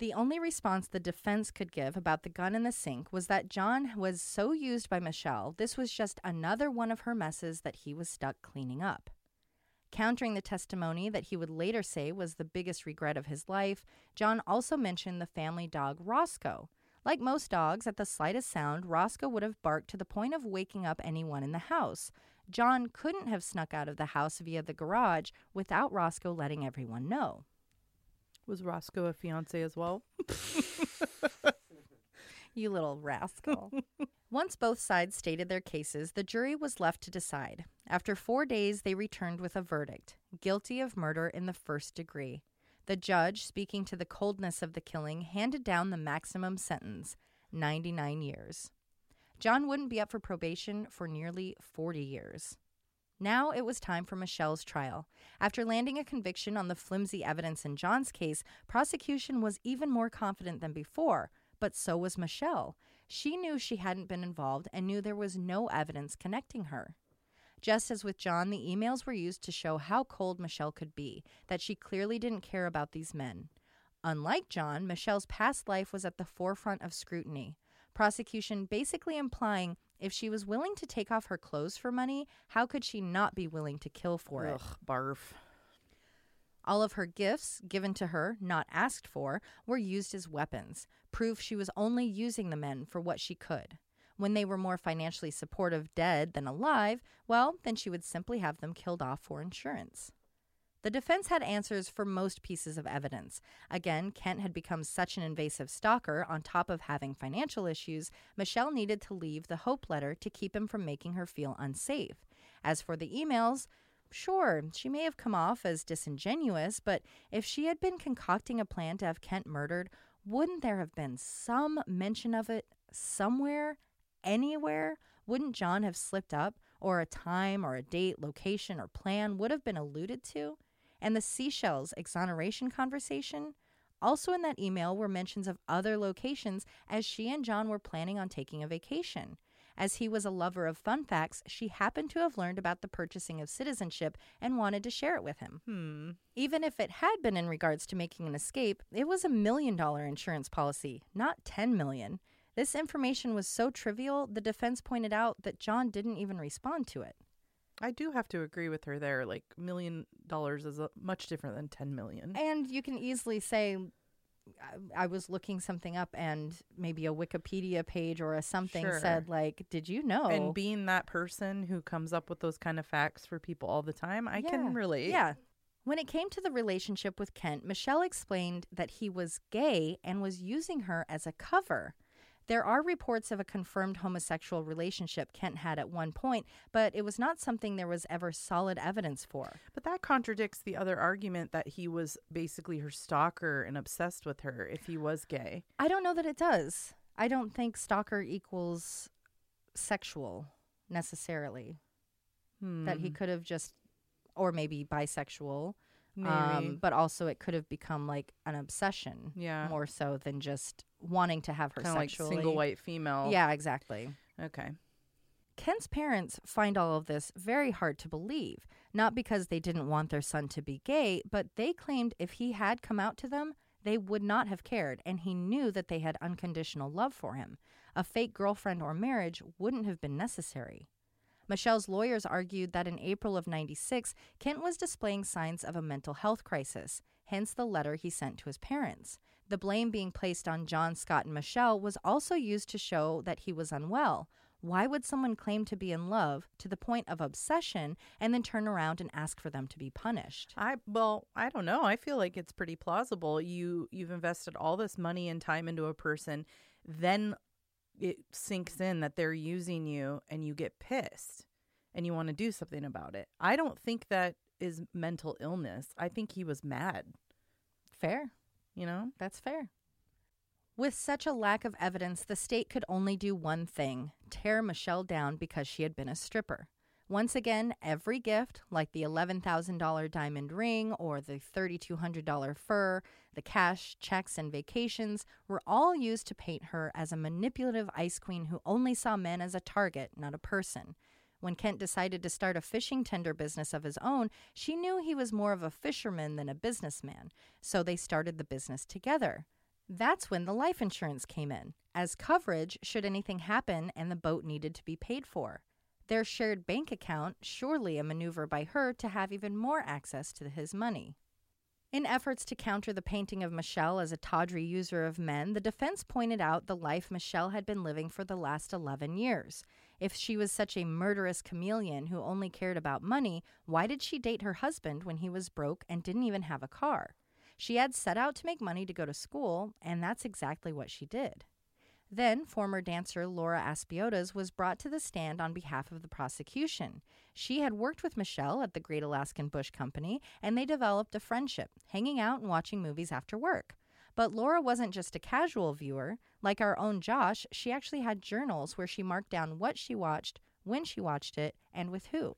The only response the defense could give about the gun in the sink was that John was so used by Michelle, this was just another one of her messes that he was stuck cleaning up. Countering the testimony that he would later say was the biggest regret of his life, John also mentioned the family dog Roscoe. Like most dogs, at the slightest sound, Roscoe would have barked to the point of waking up anyone in the house. John couldn't have snuck out of the house via the garage without Roscoe letting everyone know. Was Roscoe a fiance as well? You little rascal. Once both sides stated their cases, the jury was left to decide. After four days, they returned with a verdict guilty of murder in the first degree. The judge, speaking to the coldness of the killing, handed down the maximum sentence 99 years. John wouldn't be up for probation for nearly 40 years. Now it was time for Michelle's trial. After landing a conviction on the flimsy evidence in John's case, prosecution was even more confident than before, but so was Michelle. She knew she hadn't been involved and knew there was no evidence connecting her. Just as with John, the emails were used to show how cold Michelle could be, that she clearly didn't care about these men. Unlike John, Michelle's past life was at the forefront of scrutiny. Prosecution basically implying if she was willing to take off her clothes for money, how could she not be willing to kill for it? Ugh, barf. All of her gifts, given to her, not asked for, were used as weapons, proof she was only using the men for what she could. When they were more financially supportive dead than alive, well, then she would simply have them killed off for insurance. The defense had answers for most pieces of evidence. Again, Kent had become such an invasive stalker, on top of having financial issues, Michelle needed to leave the hope letter to keep him from making her feel unsafe. As for the emails, Sure, she may have come off as disingenuous, but if she had been concocting a plan to have Kent murdered, wouldn't there have been some mention of it somewhere, anywhere? Wouldn't John have slipped up, or a time or a date, location, or plan would have been alluded to? And the seashells exoneration conversation? Also, in that email were mentions of other locations as she and John were planning on taking a vacation. As he was a lover of fun facts, she happened to have learned about the purchasing of citizenship and wanted to share it with him. Hmm. Even if it had been in regards to making an escape, it was a million dollar insurance policy, not 10 million. This information was so trivial, the defense pointed out that John didn't even respond to it. I do have to agree with her there. Like, million dollars is a, much different than 10 million. And you can easily say, I- I was looking something up, and maybe a Wikipedia page or a something Sure. said, like, did you know? And being that person who comes up with those kind of facts for people all the time, I Yeah. can relate. Yeah. When it came to the relationship with Kent, Michelle explained that he was gay and was using her as a cover. There are reports of a confirmed homosexual relationship Kent had at one point, but it was not something there was ever solid evidence for. But that contradicts the other argument that he was basically her stalker and obsessed with her if he was gay. I don't know that it does. I don't think stalker equals sexual necessarily. That he Hmm. could have just, or maybe bisexual. Um, but also, it could have become like an obsession, Yeah. more so than just wanting to have her kind of like single white female. Yeah, exactly. Okay. Kent's parents find all of this very hard to believe, not because they didn't want their son to be gay, but they claimed if he had come out to them, they would not have cared, and he knew that they had unconditional love for him. A fake girlfriend or marriage wouldn't have been necessary. Michelle's lawyers argued that in April of 96, Kent was displaying signs of a mental health crisis, hence the letter he sent to his parents. The blame being placed on John, Scott, and Michelle was also used to show that he was unwell. Why would someone claim to be in love to the point of obsession and then turn around and ask for them to be punished? I well, I don't know. I feel like it's pretty plausible. You you've invested all this money and time into a person, then it sinks in that they're using you and you get pissed and you want to do something about it. I don't think that is mental illness. I think he was mad, Fair. you know? That's fair. With such a lack of evidence, the state could only do one thing tear Michelle down because she had been a stripper. Once again, every gift, like the $11,000 diamond ring or the $3,200 fur, the cash, checks, and vacations, were all used to paint her as a manipulative ice queen who only saw men as a target, not a person. When Kent decided to start a fishing tender business of his own, she knew he was more of a fisherman than a businessman, so they started the business together. That's when the life insurance came in, as coverage should anything happen and the boat needed to be paid for. Their shared bank account, surely a maneuver by her to have even more access to his money. In efforts to counter the painting of Michelle as a tawdry user of men, the defense pointed out the life Michelle had been living for the last 11 years. If she was such a murderous chameleon who only cared about money, why did she date her husband when he was broke and didn't even have a car? She had set out to make money to go to school, and that's exactly what she did. Then, former dancer Laura Aspiotas was brought to the stand on behalf of the prosecution. She had worked with Michelle at the Great Alaskan Bush Company, and they developed a friendship, hanging out and watching movies after work. But Laura wasn't just a casual viewer. Like our own Josh, she actually had journals where she marked down what she watched, when she watched it, and with who.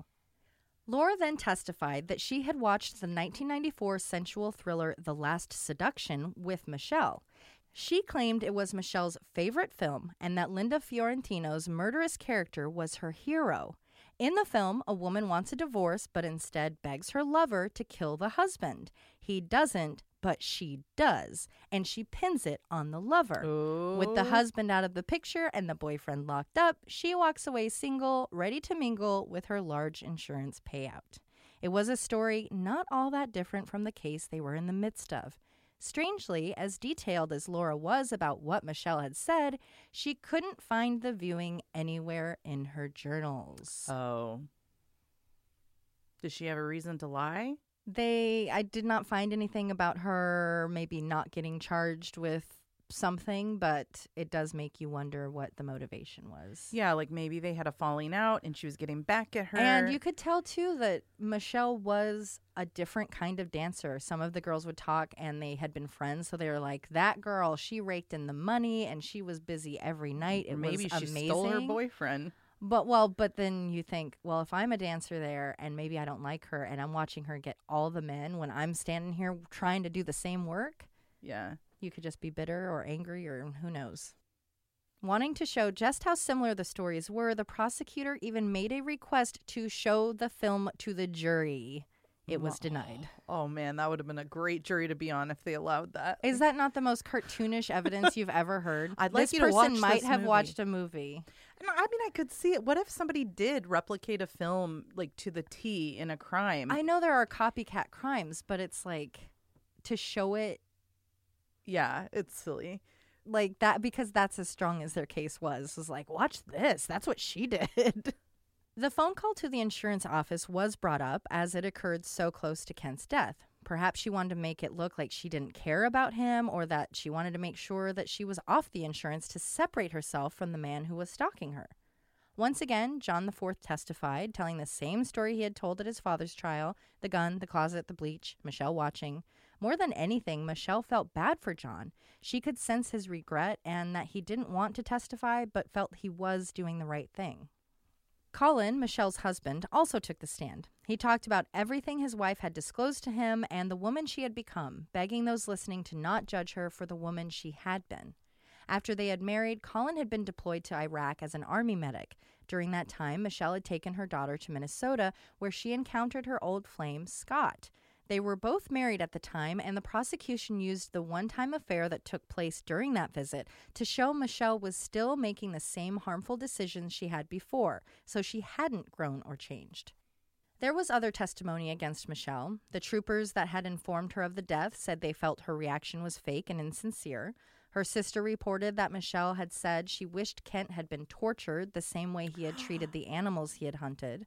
Laura then testified that she had watched the 1994 sensual thriller The Last Seduction with Michelle. She claimed it was Michelle's favorite film and that Linda Fiorentino's murderous character was her hero. In the film, a woman wants a divorce but instead begs her lover to kill the husband. He doesn't, but she does, and she pins it on the lover. With the husband out of the picture and the boyfriend locked up, she walks away single, ready to mingle with her large insurance payout. It was a story not all that different from the case they were in the midst of. Strangely, as detailed as Laura was about what Michelle had said, she couldn't find the viewing anywhere in her journals. Oh. Does she have a reason to lie? They I did not find anything about her maybe not getting charged with something, but it does make you wonder what the motivation was. Yeah, like maybe they had a falling out and she was getting back at her. And you could tell too that Michelle was a different kind of dancer. Some of the girls would talk and they had been friends, so they were like, "That girl, she raked in the money and she was busy every night. It maybe was she amazing." stole her boyfriend. But well, but then you think, well, if I'm a dancer there and maybe I don't like her and I'm watching her get all the men when I'm standing here trying to do the same work, Yeah. You could just be bitter or angry or who knows. Wanting to show just how similar the stories were, the prosecutor even made a request to show the film to the jury. It was denied. Oh man, that would have been a great jury to be on if they allowed that. Is that not the most cartoonish evidence you've ever heard? I'd like this you to person watch might this have movie. watched a movie. No, I mean, I could see it. What if somebody did replicate a film like to the T in a crime? I know there are copycat crimes, but it's like to show it yeah, it's silly. like that because that's as strong as their case was was like watch this that's what she did. The phone call to the insurance office was brought up as it occurred so close to kent's death. Perhaps she wanted to make it look like she didn't care about him or that she wanted to make sure that she was off the insurance to separate herself from the man who was stalking her. Once again john IV testified telling the same story he had told at his father's trial the gun the closet the bleach michelle watching more than anything, Michelle felt bad for John. She could sense his regret and that he didn't want to testify, but felt he was doing the right thing. Colin, Michelle's husband, also took the stand. He talked about everything his wife had disclosed to him and the woman she had become, begging those listening to not judge her for the woman she had been. After they had married, Colin had been deployed to Iraq as an army medic. During that time, Michelle had taken her daughter to Minnesota, where she encountered her old flame, Scott. They were both married at the time, and the prosecution used the one time affair that took place during that visit to show Michelle was still making the same harmful decisions she had before, so she hadn't grown or changed. There was other testimony against Michelle. The troopers that had informed her of the death said they felt her reaction was fake and insincere. Her sister reported that Michelle had said she wished Kent had been tortured the same way he had treated the animals he had hunted.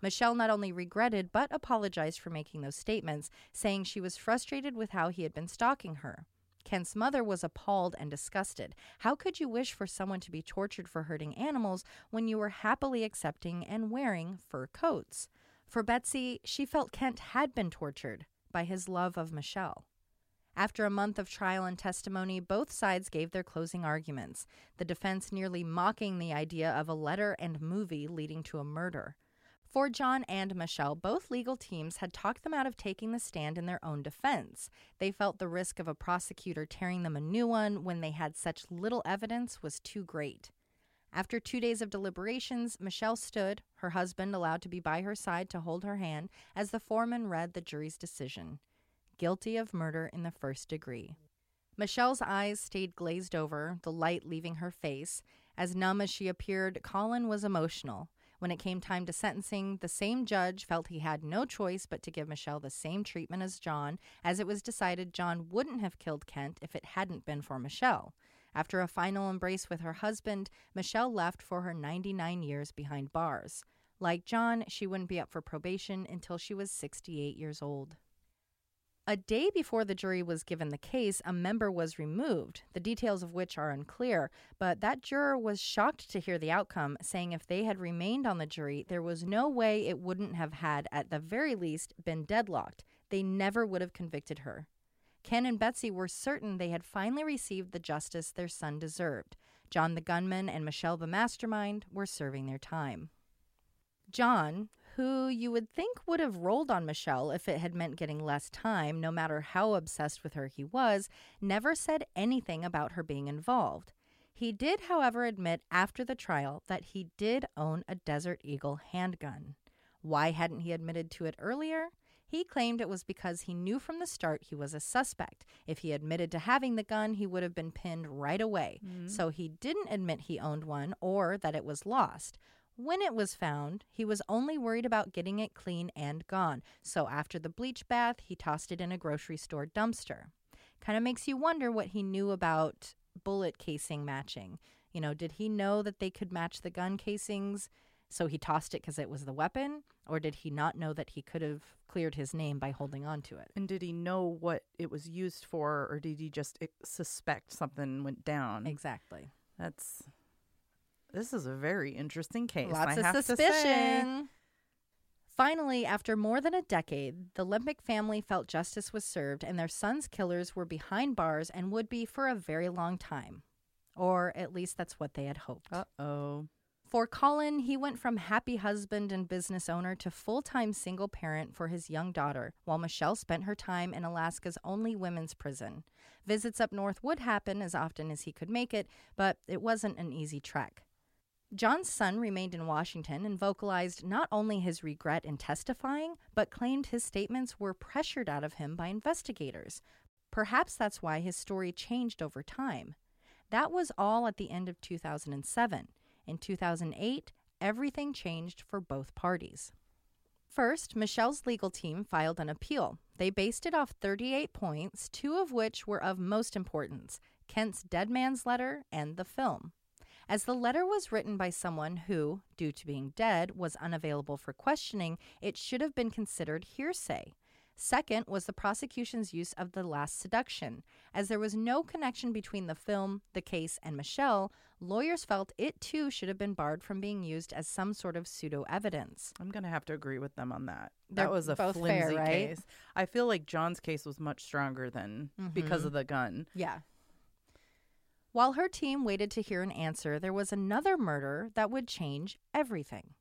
Michelle not only regretted but apologized for making those statements, saying she was frustrated with how he had been stalking her. Kent's mother was appalled and disgusted. How could you wish for someone to be tortured for hurting animals when you were happily accepting and wearing fur coats? For Betsy, she felt Kent had been tortured by his love of Michelle. After a month of trial and testimony, both sides gave their closing arguments, the defense nearly mocking the idea of a letter and movie leading to a murder. For John and Michelle, both legal teams had talked them out of taking the stand in their own defense. They felt the risk of a prosecutor tearing them a new one when they had such little evidence was too great. After two days of deliberations, Michelle stood, her husband allowed to be by her side to hold her hand, as the foreman read the jury's decision guilty of murder in the first degree. Michelle's eyes stayed glazed over, the light leaving her face. As numb as she appeared, Colin was emotional. When it came time to sentencing, the same judge felt he had no choice but to give Michelle the same treatment as John, as it was decided John wouldn't have killed Kent if it hadn't been for Michelle. After a final embrace with her husband, Michelle left for her 99 years behind bars. Like John, she wouldn't be up for probation until she was 68 years old. A day before the jury was given the case, a member was removed, the details of which are unclear, but that juror was shocked to hear the outcome, saying if they had remained on the jury, there was no way it wouldn't have had, at the very least, been deadlocked. They never would have convicted her. Ken and Betsy were certain they had finally received the justice their son deserved. John the gunman and Michelle the mastermind were serving their time. John, who you would think would have rolled on Michelle if it had meant getting less time, no matter how obsessed with her he was, never said anything about her being involved. He did, however, admit after the trial that he did own a Desert Eagle handgun. Why hadn't he admitted to it earlier? He claimed it was because he knew from the start he was a suspect. If he admitted to having the gun, he would have been pinned right away. Mm-hmm. So he didn't admit he owned one or that it was lost. When it was found, he was only worried about getting it clean and gone. So after the bleach bath, he tossed it in a grocery store dumpster. Kind of makes you wonder what he knew about bullet casing matching. You know, did he know that they could match the gun casings? So he tossed it because it was the weapon? Or did he not know that he could have cleared his name by holding on to it? And did he know what it was used for, or did he just eh, suspect something went down? Exactly. That's. This is a very interesting case. Lots I of have to say. suspicion. Finally, after more than a decade, the Leppink family felt justice was served and their son's killers were behind bars and would be for a very long time. Or at least that's what they had hoped. Uh oh. For Colin, he went from happy husband and business owner to full time single parent for his young daughter, while Michelle spent her time in Alaska's only women's prison. Visits up north would happen as often as he could make it, but it wasn't an easy trek. John's son remained in Washington and vocalized not only his regret in testifying, but claimed his statements were pressured out of him by investigators. Perhaps that's why his story changed over time. That was all at the end of 2007. In 2008, everything changed for both parties. First, Michelle's legal team filed an appeal. They based it off 38 points, two of which were of most importance Kent's dead man's letter and the film. As the letter was written by someone who, due to being dead, was unavailable for questioning, it should have been considered hearsay. Second was the prosecution's use of the last seduction. As there was no connection between the film, the case, and Michelle, lawyers felt it too should have been barred from being used as some sort of pseudo evidence. I'm gonna have to agree with them on that. They're that was a flimsy fair, right? case. I feel like John's case was much stronger than because Mhm. of the gun. Yeah. While her team waited to hear an answer, there was another murder that would change everything.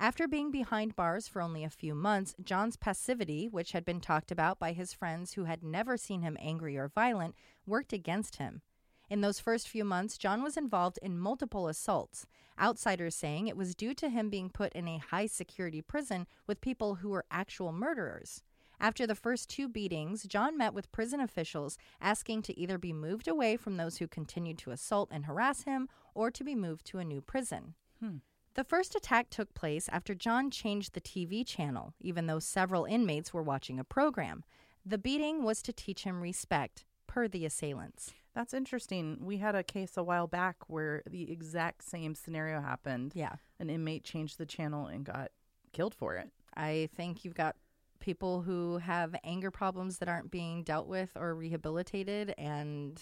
After being behind bars for only a few months, John's passivity, which had been talked about by his friends who had never seen him angry or violent, worked against him. In those first few months, John was involved in multiple assaults, outsiders saying it was due to him being put in a high security prison with people who were actual murderers. After the first two beatings, John met with prison officials asking to either be moved away from those who continued to assault and harass him or to be moved to a new prison. Hmm. The first attack took place after John changed the TV channel, even though several inmates were watching a program. The beating was to teach him respect, per the assailants. That's interesting. We had a case a while back where the exact same scenario happened. Yeah. An inmate changed the channel and got killed for it. I think you've got people who have anger problems that aren't being dealt with or rehabilitated, and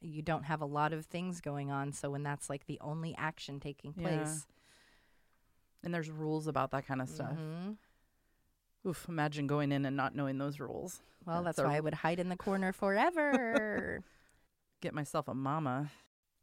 you don't have a lot of things going on. So when that's like the only action taking Yeah. place, And there's rules about that kind of stuff. Mhm. Oof, imagine going in and not knowing those rules. Well, that's, That's why I would hide in the corner forever. Get myself a mama.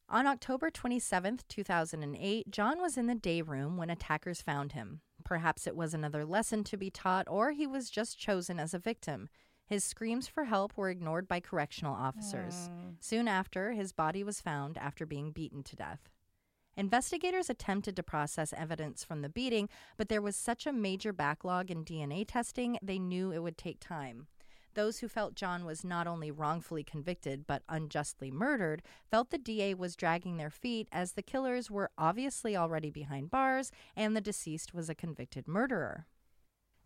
On October 27th, 2008, John was in the day room when attackers found him. Perhaps it was another lesson to be taught, or he was just chosen as a victim. His screams for help were ignored by correctional officers. Hmm. Soon after, his body was found after being beaten to death. Investigators attempted to process evidence from the beating, but there was such a major backlog in DNA testing, they knew it would take time. Those who felt John was not only wrongfully convicted but unjustly murdered felt the DA was dragging their feet as the killers were obviously already behind bars and the deceased was a convicted murderer.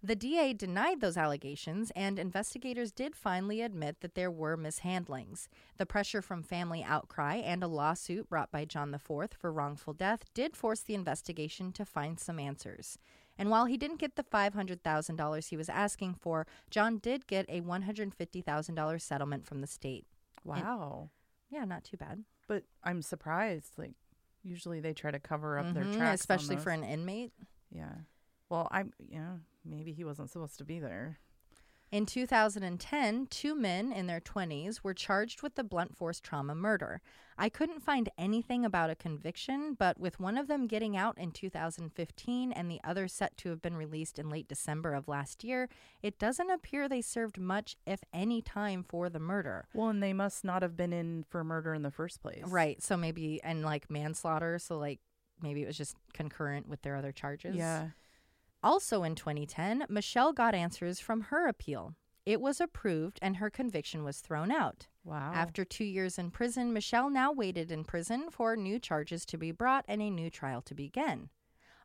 The DA denied those allegations, and investigators did finally admit that there were mishandlings. The pressure from family outcry and a lawsuit brought by John IV for wrongful death did force the investigation to find some answers. And while he didn't get the $500,000 he was asking for, John did get a $150,000 settlement from the state. Wow. Yeah, not too bad. but I'm surprised. Like, usually they try to cover up their Mhm, tracks. especially for an inmate. Yeah. Well, I'm, yeah, maybe he wasn't supposed to be there. In 2010, two men in their 20s were charged with the blunt force trauma murder. I couldn't find anything about a conviction, but with one of them getting out in 2015 and the other set to have been released in late December of last year, it doesn't appear they served much, if any, time for the murder. Well, and they must not have been in for murder in the first place. Right. So maybe, and like manslaughter. So, like, maybe it was just concurrent with their other charges. Yeah. Also in 2010, Michelle got answers from her appeal. It was approved and her conviction was thrown out. Wow. After two years in prison, Michelle now waited in prison for new charges to be brought and a new trial to begin.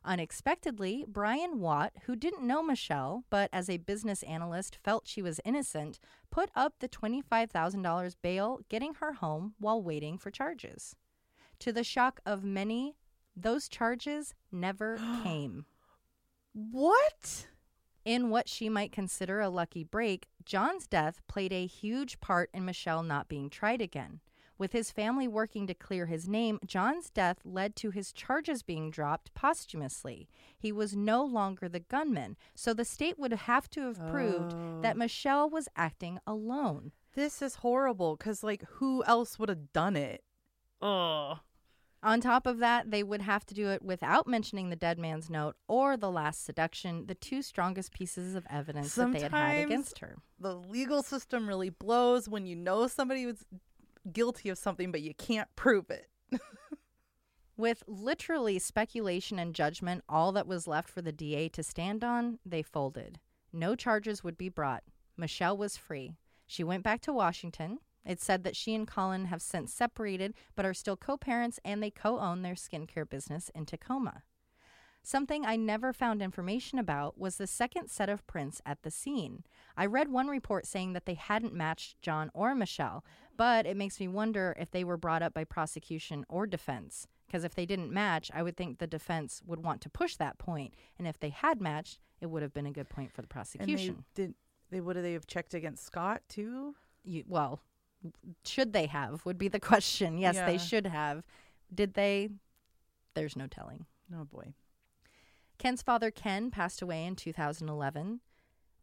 Unexpectedly, Brian Watt, who didn't know Michelle, but as a business analyst felt she was innocent, put up the $25,000 bail, getting her home while waiting for charges. To the shock of many, those charges never came. What? In what she might consider a lucky break, John's death played a huge part in Michelle not being tried again. With his family working to clear his name, John's death led to his charges being dropped posthumously. He was no longer the gunman, so the state would have to have proved that oh. Michelle was acting alone. This is horrible because, like, who else would have done it? Oh. On top of that, they would have to do it without mentioning the dead man's note or the last seduction, the two strongest pieces of evidence that they had had against her. The legal system really blows when you know somebody was guilty of something, but you can't prove it. With literally speculation and judgment all that was left for the DA to stand on, they folded. No charges would be brought. Michelle was free. She went back to Washington. It's said that she and Colin have since separated but are still co parents and they co own their skincare business in Tacoma. Something I never found information about was the second set of prints at the scene. I read one report saying that they hadn't matched John or Michelle, but it makes me wonder if they were brought up by prosecution or defense. Because if they didn't match, I would think the defense would want to push that point, and if they had matched, it would have been a good point for the And prosecution. they did. They would they have checked against Scott too? You, well, should they have? Would be the question. Yes, Yeah. they should have. Did they? There's no telling. Oh boy. Ken's father, Ken, passed away in 2011.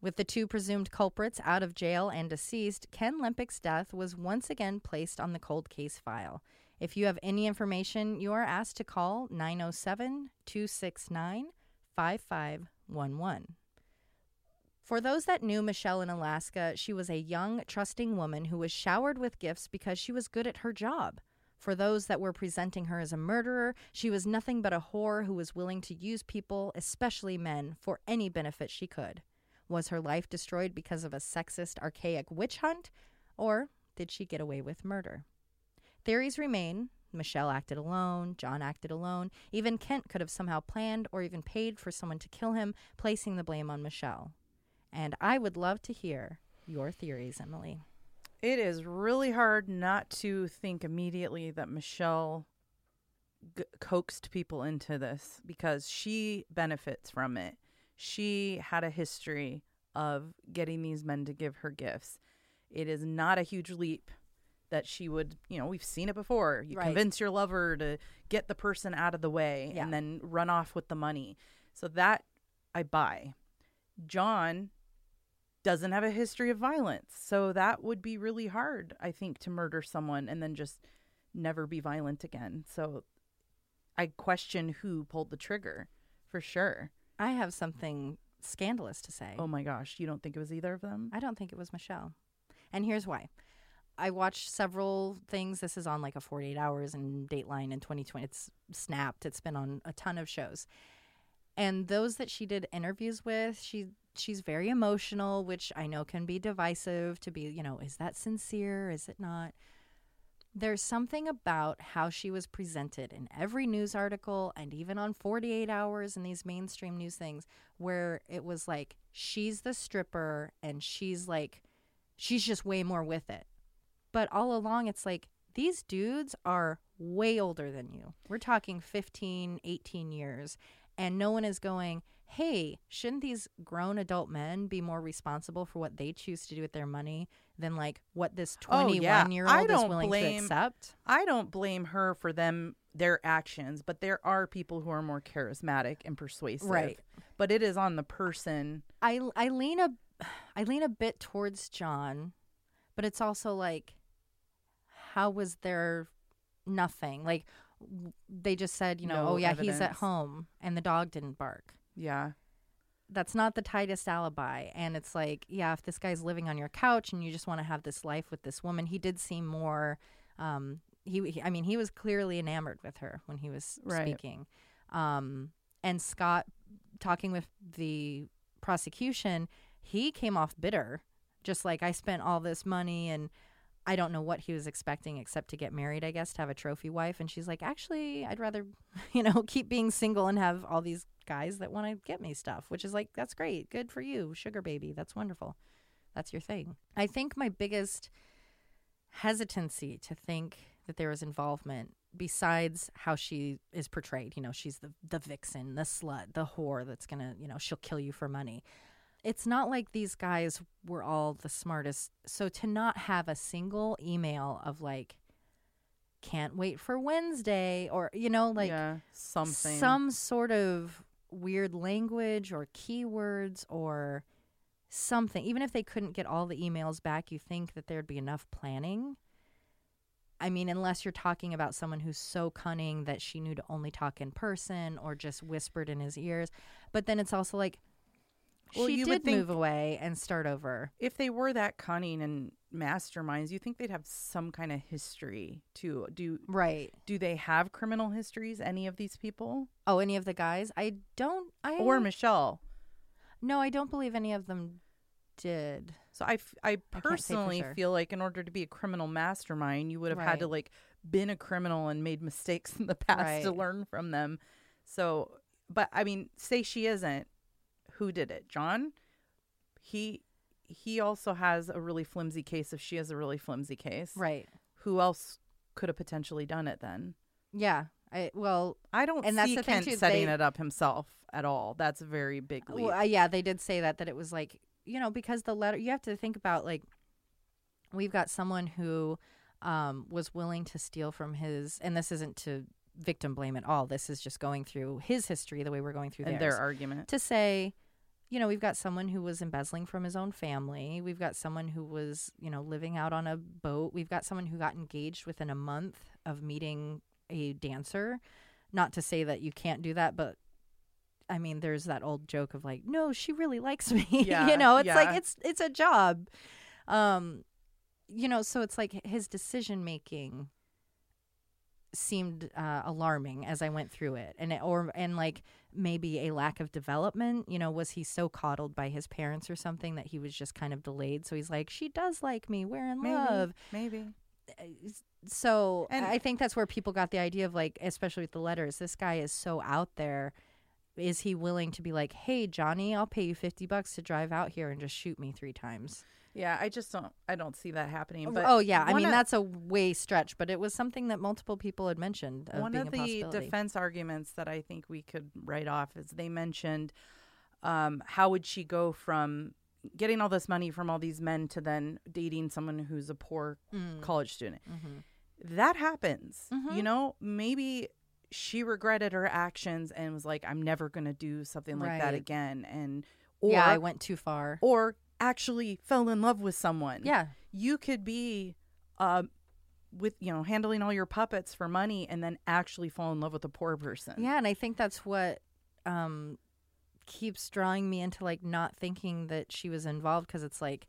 With the two presumed culprits out of jail and deceased, Ken Leppink's death was once again placed on the cold case file. If you have any information, you are asked to call 907 269 5511. For those that knew Michelle in Alaska, she was a young, trusting woman who was showered with gifts because she was good at her job. For those that were presenting her as a murderer, she was nothing but a whore who was willing to use people, especially men, for any benefit she could. Was her life destroyed because of a sexist, archaic witch hunt? Or did she get away with murder? Theories remain. Michelle acted alone, John acted alone, even Kent could have somehow planned or even paid for someone to kill him, placing the blame on Michelle. And I would love to hear your theories, Emily. It is really hard not to think immediately that Michelle g- coaxed people into this because she benefits from it. She had a history of getting these men to give her gifts. It is not a huge leap that she would, you know, we've seen it before. You Right. convince your lover to get the person out of the way Yeah. and then run off with the money. So that I buy. John doesn't have a history of violence. So that would be really hard, I think, to murder someone and then just never be violent again. So I question who pulled the trigger for sure. I have something scandalous to say. Oh my gosh, you don't think it was either of them? I don't think it was Michelle. And here's why. I watched several things. This is on like a 48 hours and Dateline in 2020. It's snapped. It's been on a ton of shows. And those that she did interviews with, she she's very emotional, which I know can be divisive to be, you know, is that sincere? Is it not? There's something about how she was presented in every news article and even on 48 hours and these mainstream news things where it was like she's the stripper and she's like she's just way more with it. But all along it's like these dudes are way older than you. We're talking 15, 18 years and no one is going, "Hey, shouldn't these grown adult men be more responsible for what they choose to do with their money than like what this Oh, yeah. 21-year-old I is willing blame- to accept?" I don't blame her for them their actions, but there are people who are more charismatic and persuasive. Right. But it is on the person. I I lean a I lean a bit towards John, but it's also like how was there nothing? Like they just said, you know, No oh yeah, he's at evidence. home and the dog didn't bark. Yeah. That's not the tightest alibi and it's like, yeah, if this guy's living on your couch and you just want to have this life with this woman, he did seem more um he, he I mean, he was clearly enamored with her when he was Right. speaking. Um and Scott talking with the prosecution, he came off bitter. Just like I spent all this money and I don't know what he was expecting except to get married, I guess, to have a trophy wife. And she's like, actually, I'd rather, you know, keep being single and have all these guys that want to get me stuff, which is like, that's great. Good for you. Sugar baby. That's wonderful. That's your thing. I think my biggest hesitancy to think that there was involvement besides how she is portrayed, you know, she's the the vixen, the slut, the whore that's to, you know, she'll kill you for money. It's not like these guys were all the smartest. So to not have a single email of like can't wait for Wednesday or you know like yeah. Something. some sort of weird language or keywords or something. Even if they couldn't get all the emails back, you think that there'd be enough planning. I mean, unless you're talking about someone who's so cunning that she knew to only talk in person or just whispered in his ears. But then it's also like, Well, she you would did move away and start over. if they were that cunning and masterminds, you think they'd have some kind of history to Do Right. do they have criminal histories? Any of these people Oh, any of the guys? I don't. I or Michelle? no, I don't believe any of them did. So I, f- I can't say for personally sure. feel like in order to be a criminal mastermind, you would have had to like been a criminal and made mistakes in the past to learn from them. So, but I mean, say she isn't. Who did it? John. He he also has a really flimsy case. If she has a really flimsy case, Right. Who else could have potentially done it then? Yeah. I well, I don't And that's see the thing, Kent too, setting they- it up himself at all. That's a very big leap. Well, uh, yeah, they did say that that it was like you know because the letter you have to think about like we've got someone who um, was willing to steal from his and this isn't to victim blame at all. This is just going through his history the way we're going through and theirs their argument. to say. You know, we've got someone who was embezzling from his own family. We've got someone who was, you know, living out on a boat. We've got someone who got engaged within a month of meeting a dancer. Not to say that you can't do that, but I mean, there's that old joke of like, no, she really likes me. Yeah, you know, it's yeah. like it's it's a job. Um, you know, so it's like his decision making seemed uh, alarming as I went through it, and it, or and like maybe a lack of development. You know, was he so coddled by his parents or something that he was just kind of delayed? So he's like, she does like me. We're in Maybe, love maybe. Eh, so And- I think that's where people got the idea of like, especially with the letters, this guy is so out there. Is he willing to be like, hey, Johnny, I'll pay you 50 bucks to drive out here and just shoot me three times? Yeah, I just don't. I don't see that happening. But oh, yeah. I mean, of- that's a way stretch, but it was something that multiple people had mentioned. Of one of the defense arguments that I think we could write off is they mentioned um, how would she go from getting all this money from all these men to then dating someone who's a poor Mm. college student. Mhm. That happens. Mhm. You know, maybe she regretted her actions and was like, I'm never going to do something like that again. And, or yeah, I went too far. or actually fell in love with someone. Yeah. you could be uh, with you know handling all your puppets for money and then actually fall in love with a poor person. Yeah, and I think that's what um keeps drawing me into like not thinking that she was involved because it's like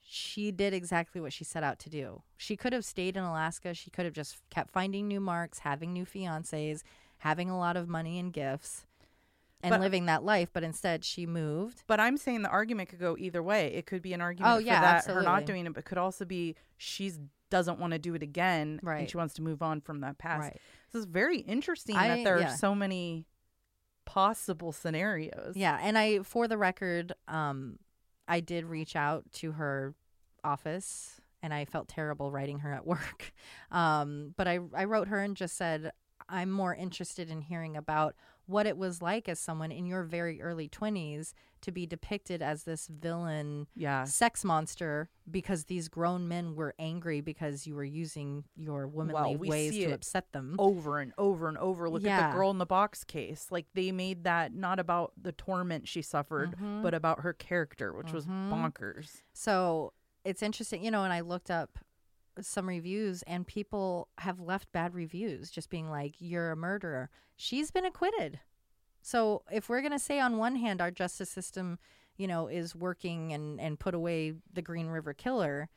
she did exactly what she set out to do. She could have stayed in Alaska. She could have just kept finding new marks, having new fiancés, having a lot of money and gifts, and But- living that life. But instead, she moved. But I'm saying the argument could go either way. It could be an argument Oh, for yeah, that her not doing it, but could also be she doesn't want to do it again Right. and she wants to move on from that past. Right. This is very interesting I- that there yeah. are so many possible scenarios. Yeah, and I, for the record, um, I did reach out to her office, and I felt terrible writing her at work. Um, but I, I wrote her and just said, I'm more interested in hearing about what it was like as someone in your very early 20s to be depicted as this villain Yeah. sex monster because these grown men were angry because you were using your womanly we ways see to upset them. Over and over and over. Look at the girl in the box case. Like they made that not about the torment she suffered, Mm-hmm. but about her character, which was bonkers. So it's interesting, you know, and I looked up some reviews and people have left bad reviews just being like, you're a murderer. She's been acquitted. So if we're going to say on one hand our justice system, you know, is working and, and put away the Green River killer,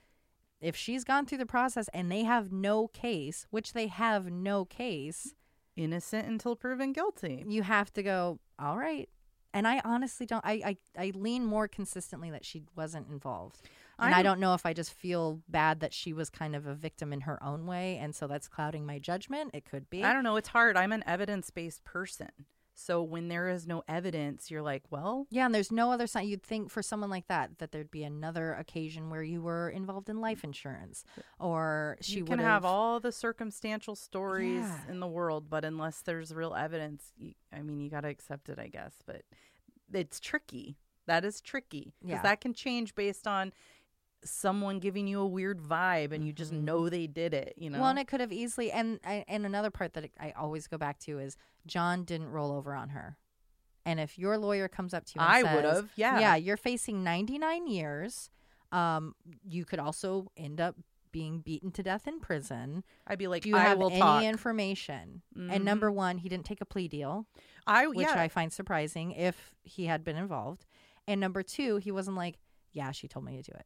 if she's gone through the process and they have no case, which they have no case, Innocent until proven guilty. you have to go, all right. And I honestly don't, I, I, I lean more consistently that she wasn't involved. And I don't know if I just feel bad that she was kind of a victim in her own way. And so that's clouding my judgment. It could be. I don't know. It's hard. I'm an evidence based person. So when there is no evidence, you're like, well, Yeah, and there's no other sign. You'd think for someone like that that there'd be another occasion where you were involved in life insurance, or she can have all the circumstantial stories Yeah. in the world, but unless there's real evidence, I mean, you got to accept it, I guess. But it's tricky. That is tricky because Yeah. that can change based on someone giving you a weird vibe and you just know they did it. You know, Mm-hmm. Well, and it could have easily. And and another part that I always go back to is John didn't roll over on her. And if your lawyer comes up to you, and I would've, yeah. yeah, you're facing 99 years. Um, you could also end up being beaten to death in prison. I'd be like, Do you I have any talk. information? And number one, he didn't take a plea deal, I which yeah. I find surprising if he had been involved. And number two, he wasn't like, yeah, she told me to do it.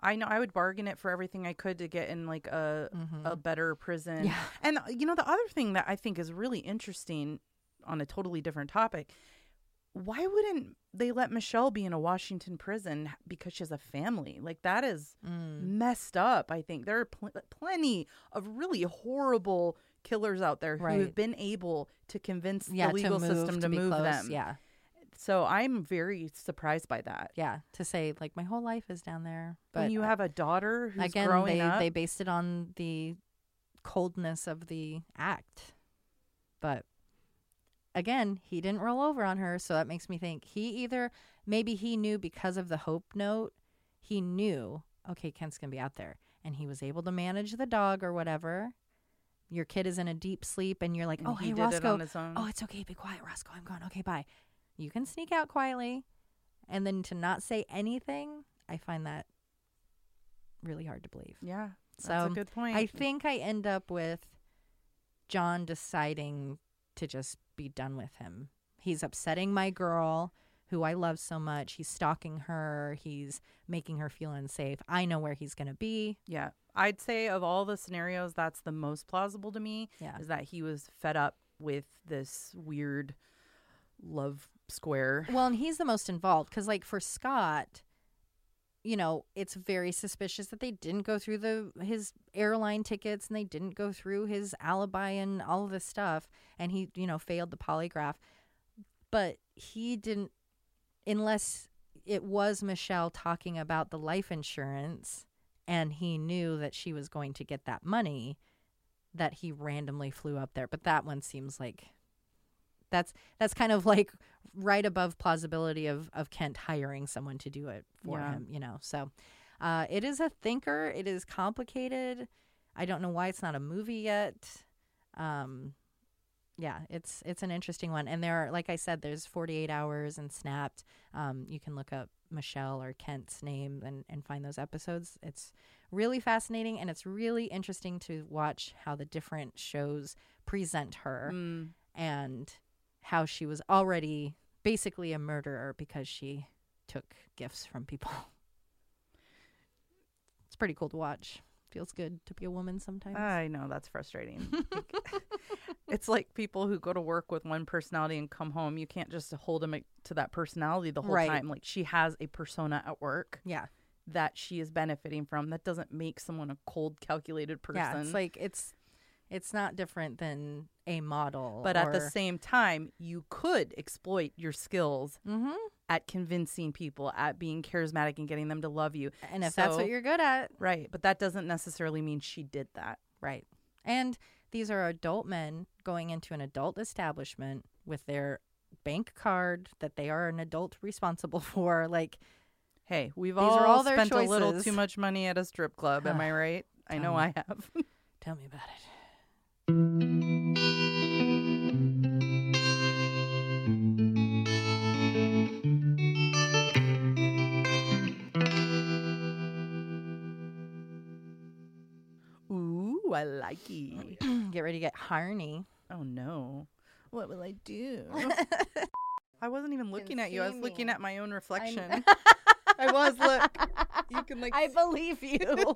I know I would bargain it for everything I could to get in like a a better prison. Mm-hmm. Yeah. And uh, you know the other thing that I think is really interesting on a totally different topic, why wouldn't they let Michelle be in a Washington prison because she has a family? Like that is Mm. messed up, I think. There are pl- plenty of really horrible killers out there who Right. have been able to convince Yeah, the legal to move, system to, be move close. them. Yeah. So I'm very surprised by that. Yeah. To say, like, my whole life is down there. But when you have a daughter who's again growing they up, they based it on the coldness of the act but again he didn't roll over on her so that makes me think he either maybe he knew because of the hope note he knew okay kent's gonna be out there and he was able to manage the dog or whatever your kid is in a deep sleep and you're like And oh he hey roscoe on his own. oh it's okay be quiet roscoe i'm gone okay bye you can sneak out quietly and then to not say anything i find that really hard to believe Yeah, that's so a good point. I think I end up with John deciding to just be done with him. He's upsetting my girl who I love so much. He's stalking her. He's making her feel unsafe. I know where he's going to be. yeah, I'd say of all the scenarios, that's the most plausible to me. Yeah. is that he was fed up with this weird love square. Well, and he's the most involved because, like, for Scott, you know, it's very suspicious that they didn't go through the his airline tickets and they didn't go through his alibi and all of this stuff, and he, you know, failed the polygraph. But he didn't, unless it was Michelle talking about the life insurance, and he knew that she was going to get that money, that he randomly flew up there. But that one seems like that's that's kind of like right above plausibility of of Kent hiring someone to do it for Yeah. him, you know. So uh, it is a thinker. It is complicated. I don't know why it's not a movie yet. Um, yeah, it's it's an interesting one, and there are, like I said, there's 48 hours and Snapped. Um, you can look up Michelle or Kent's name and and find those episodes. It's really fascinating, and it's really interesting to watch how the different shows present her Mm. and how she was already basically a murderer because she took gifts from people. It's pretty cool to watch. Feels good to be a woman sometimes. I know that's frustrating. it's like people who go to work with one personality and come home. You can't just hold them eh, to that personality the whole Right. time. Like she has a persona at work yeah. that she is benefiting from. That doesn't make someone a cold, calculated person. Yeah, it's like it's it's not different than a model. but at the or- same time, you could exploit your skills Mhm. at convincing people, at being charismatic and getting them to love you. and if that's So- what you're good at, Right. But that doesn't necessarily mean she did that. right. And these are adult men going into an adult establishment with their bank card that they are an adult responsible for. Like, Hey, we've These all, are all their spent a little choices. too much money at a strip club. Am I right? I know I have. tell me about it. Ooh, I like it. get ready to get Harney. Oh no. What will I do? I wasn't even looking at you. I was see looking me. at my own reflection. I was. Look, you can like. I believe you.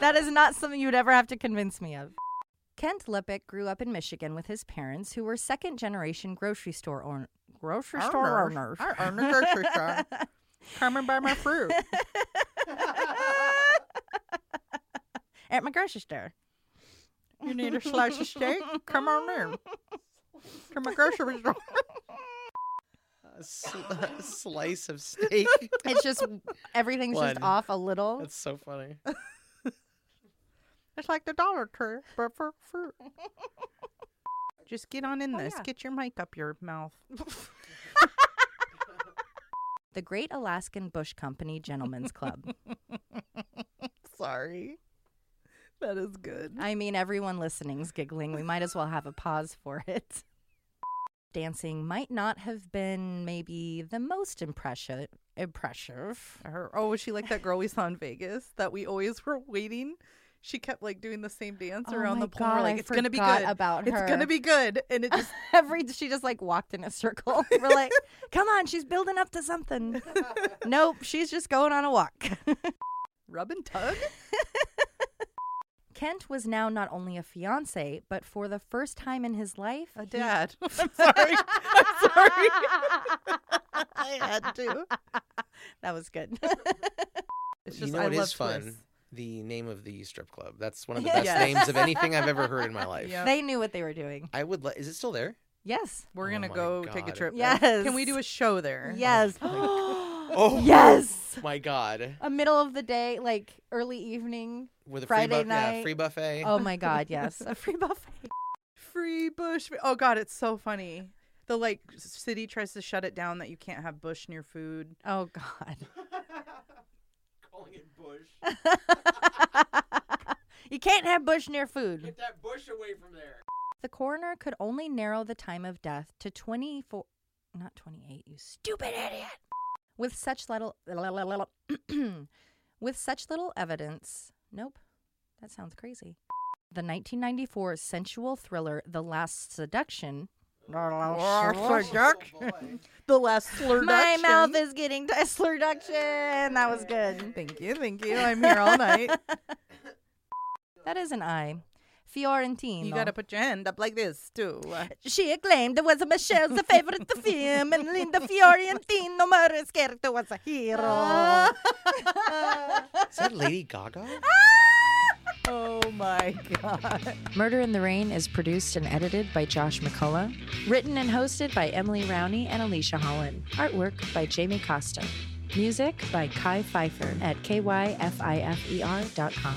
that is not something you would ever have to convince me of. Kent Leppink grew up in Michigan with his parents, who were second generation grocery store own- grocery store owners. I own a grocery store. Come and buy my fruit. At my grocery store. You need a slice of steak? Come on in. To my grocery store. A, sl- a slice of steak. It's just everything's just off a little. That's so funny. It's like the Dollar Tree, but for fruit. Just get on in Oh, this. yeah. Get your mic up your mouth. The Great Alaskan Bush Company Gentlemen's Club. Sorry. That is good. I mean, everyone listening's giggling. We might as well have a pause for it. Dancing might not have been maybe the most impressive. Impressive. Her, oh, was she like that girl we saw in Vegas that we always were waiting? She kept like doing the same dance Oh around my the pool. We're like, God, I it's gonna be good. about it's gonna be good. And it just Every she just like walked in a circle. We're like, come on, she's building up to something. nope, she's just going on a walk. rub and tug. Kent was now not only a fiance, but for the first time in his life, A he- dad. I'm sorry. I'm sorry. I had to. that was good. It's you know I what love is fun? twists. The name of the strip club. That's one of the best Yes. names of anything I've ever heard in my life. Yeah. they knew what they were doing. I would. Li- is it still there? Yes. We're Oh gonna my go take a God. trip. Yes. there. Can we do a show there? Yes. Oh, oh. yes. My God. A middle of the day, like early evening. With a Friday free bu- yeah, night. free buffet. Oh my God, yes. A free buffet. Free bush. Oh God, it's so funny. The like city tries to shut it down that you can't have bush near food. Oh God. Calling it bush. you can't have bush near food. Get that bush away from there. The coroner could only narrow the time of death to 24, not 28, you stupid idiot. With such little, with such little evidence, nope, that sounds crazy. The 1994 sensual thriller *The Last Seduction*. Oh, the last slur. My mouth is getting to slurduction. That was good. Thank you, thank you. I'm here all night. That is an I. Fiorentino. You gotta put your hand up like this too. She acclaimed it was a Michelle's favorite film, and Linda Fiorentino Marischerto was a hero. Oh. Is that Lady Gaga? Ah! Oh my god. Murder in the Rain is produced and edited by Josh McCullough. Written and hosted by Emily Rowney and Alicia Holland. Artwork by Jamie Costa. Music by Kai Pfeiffer at kyfifer.com.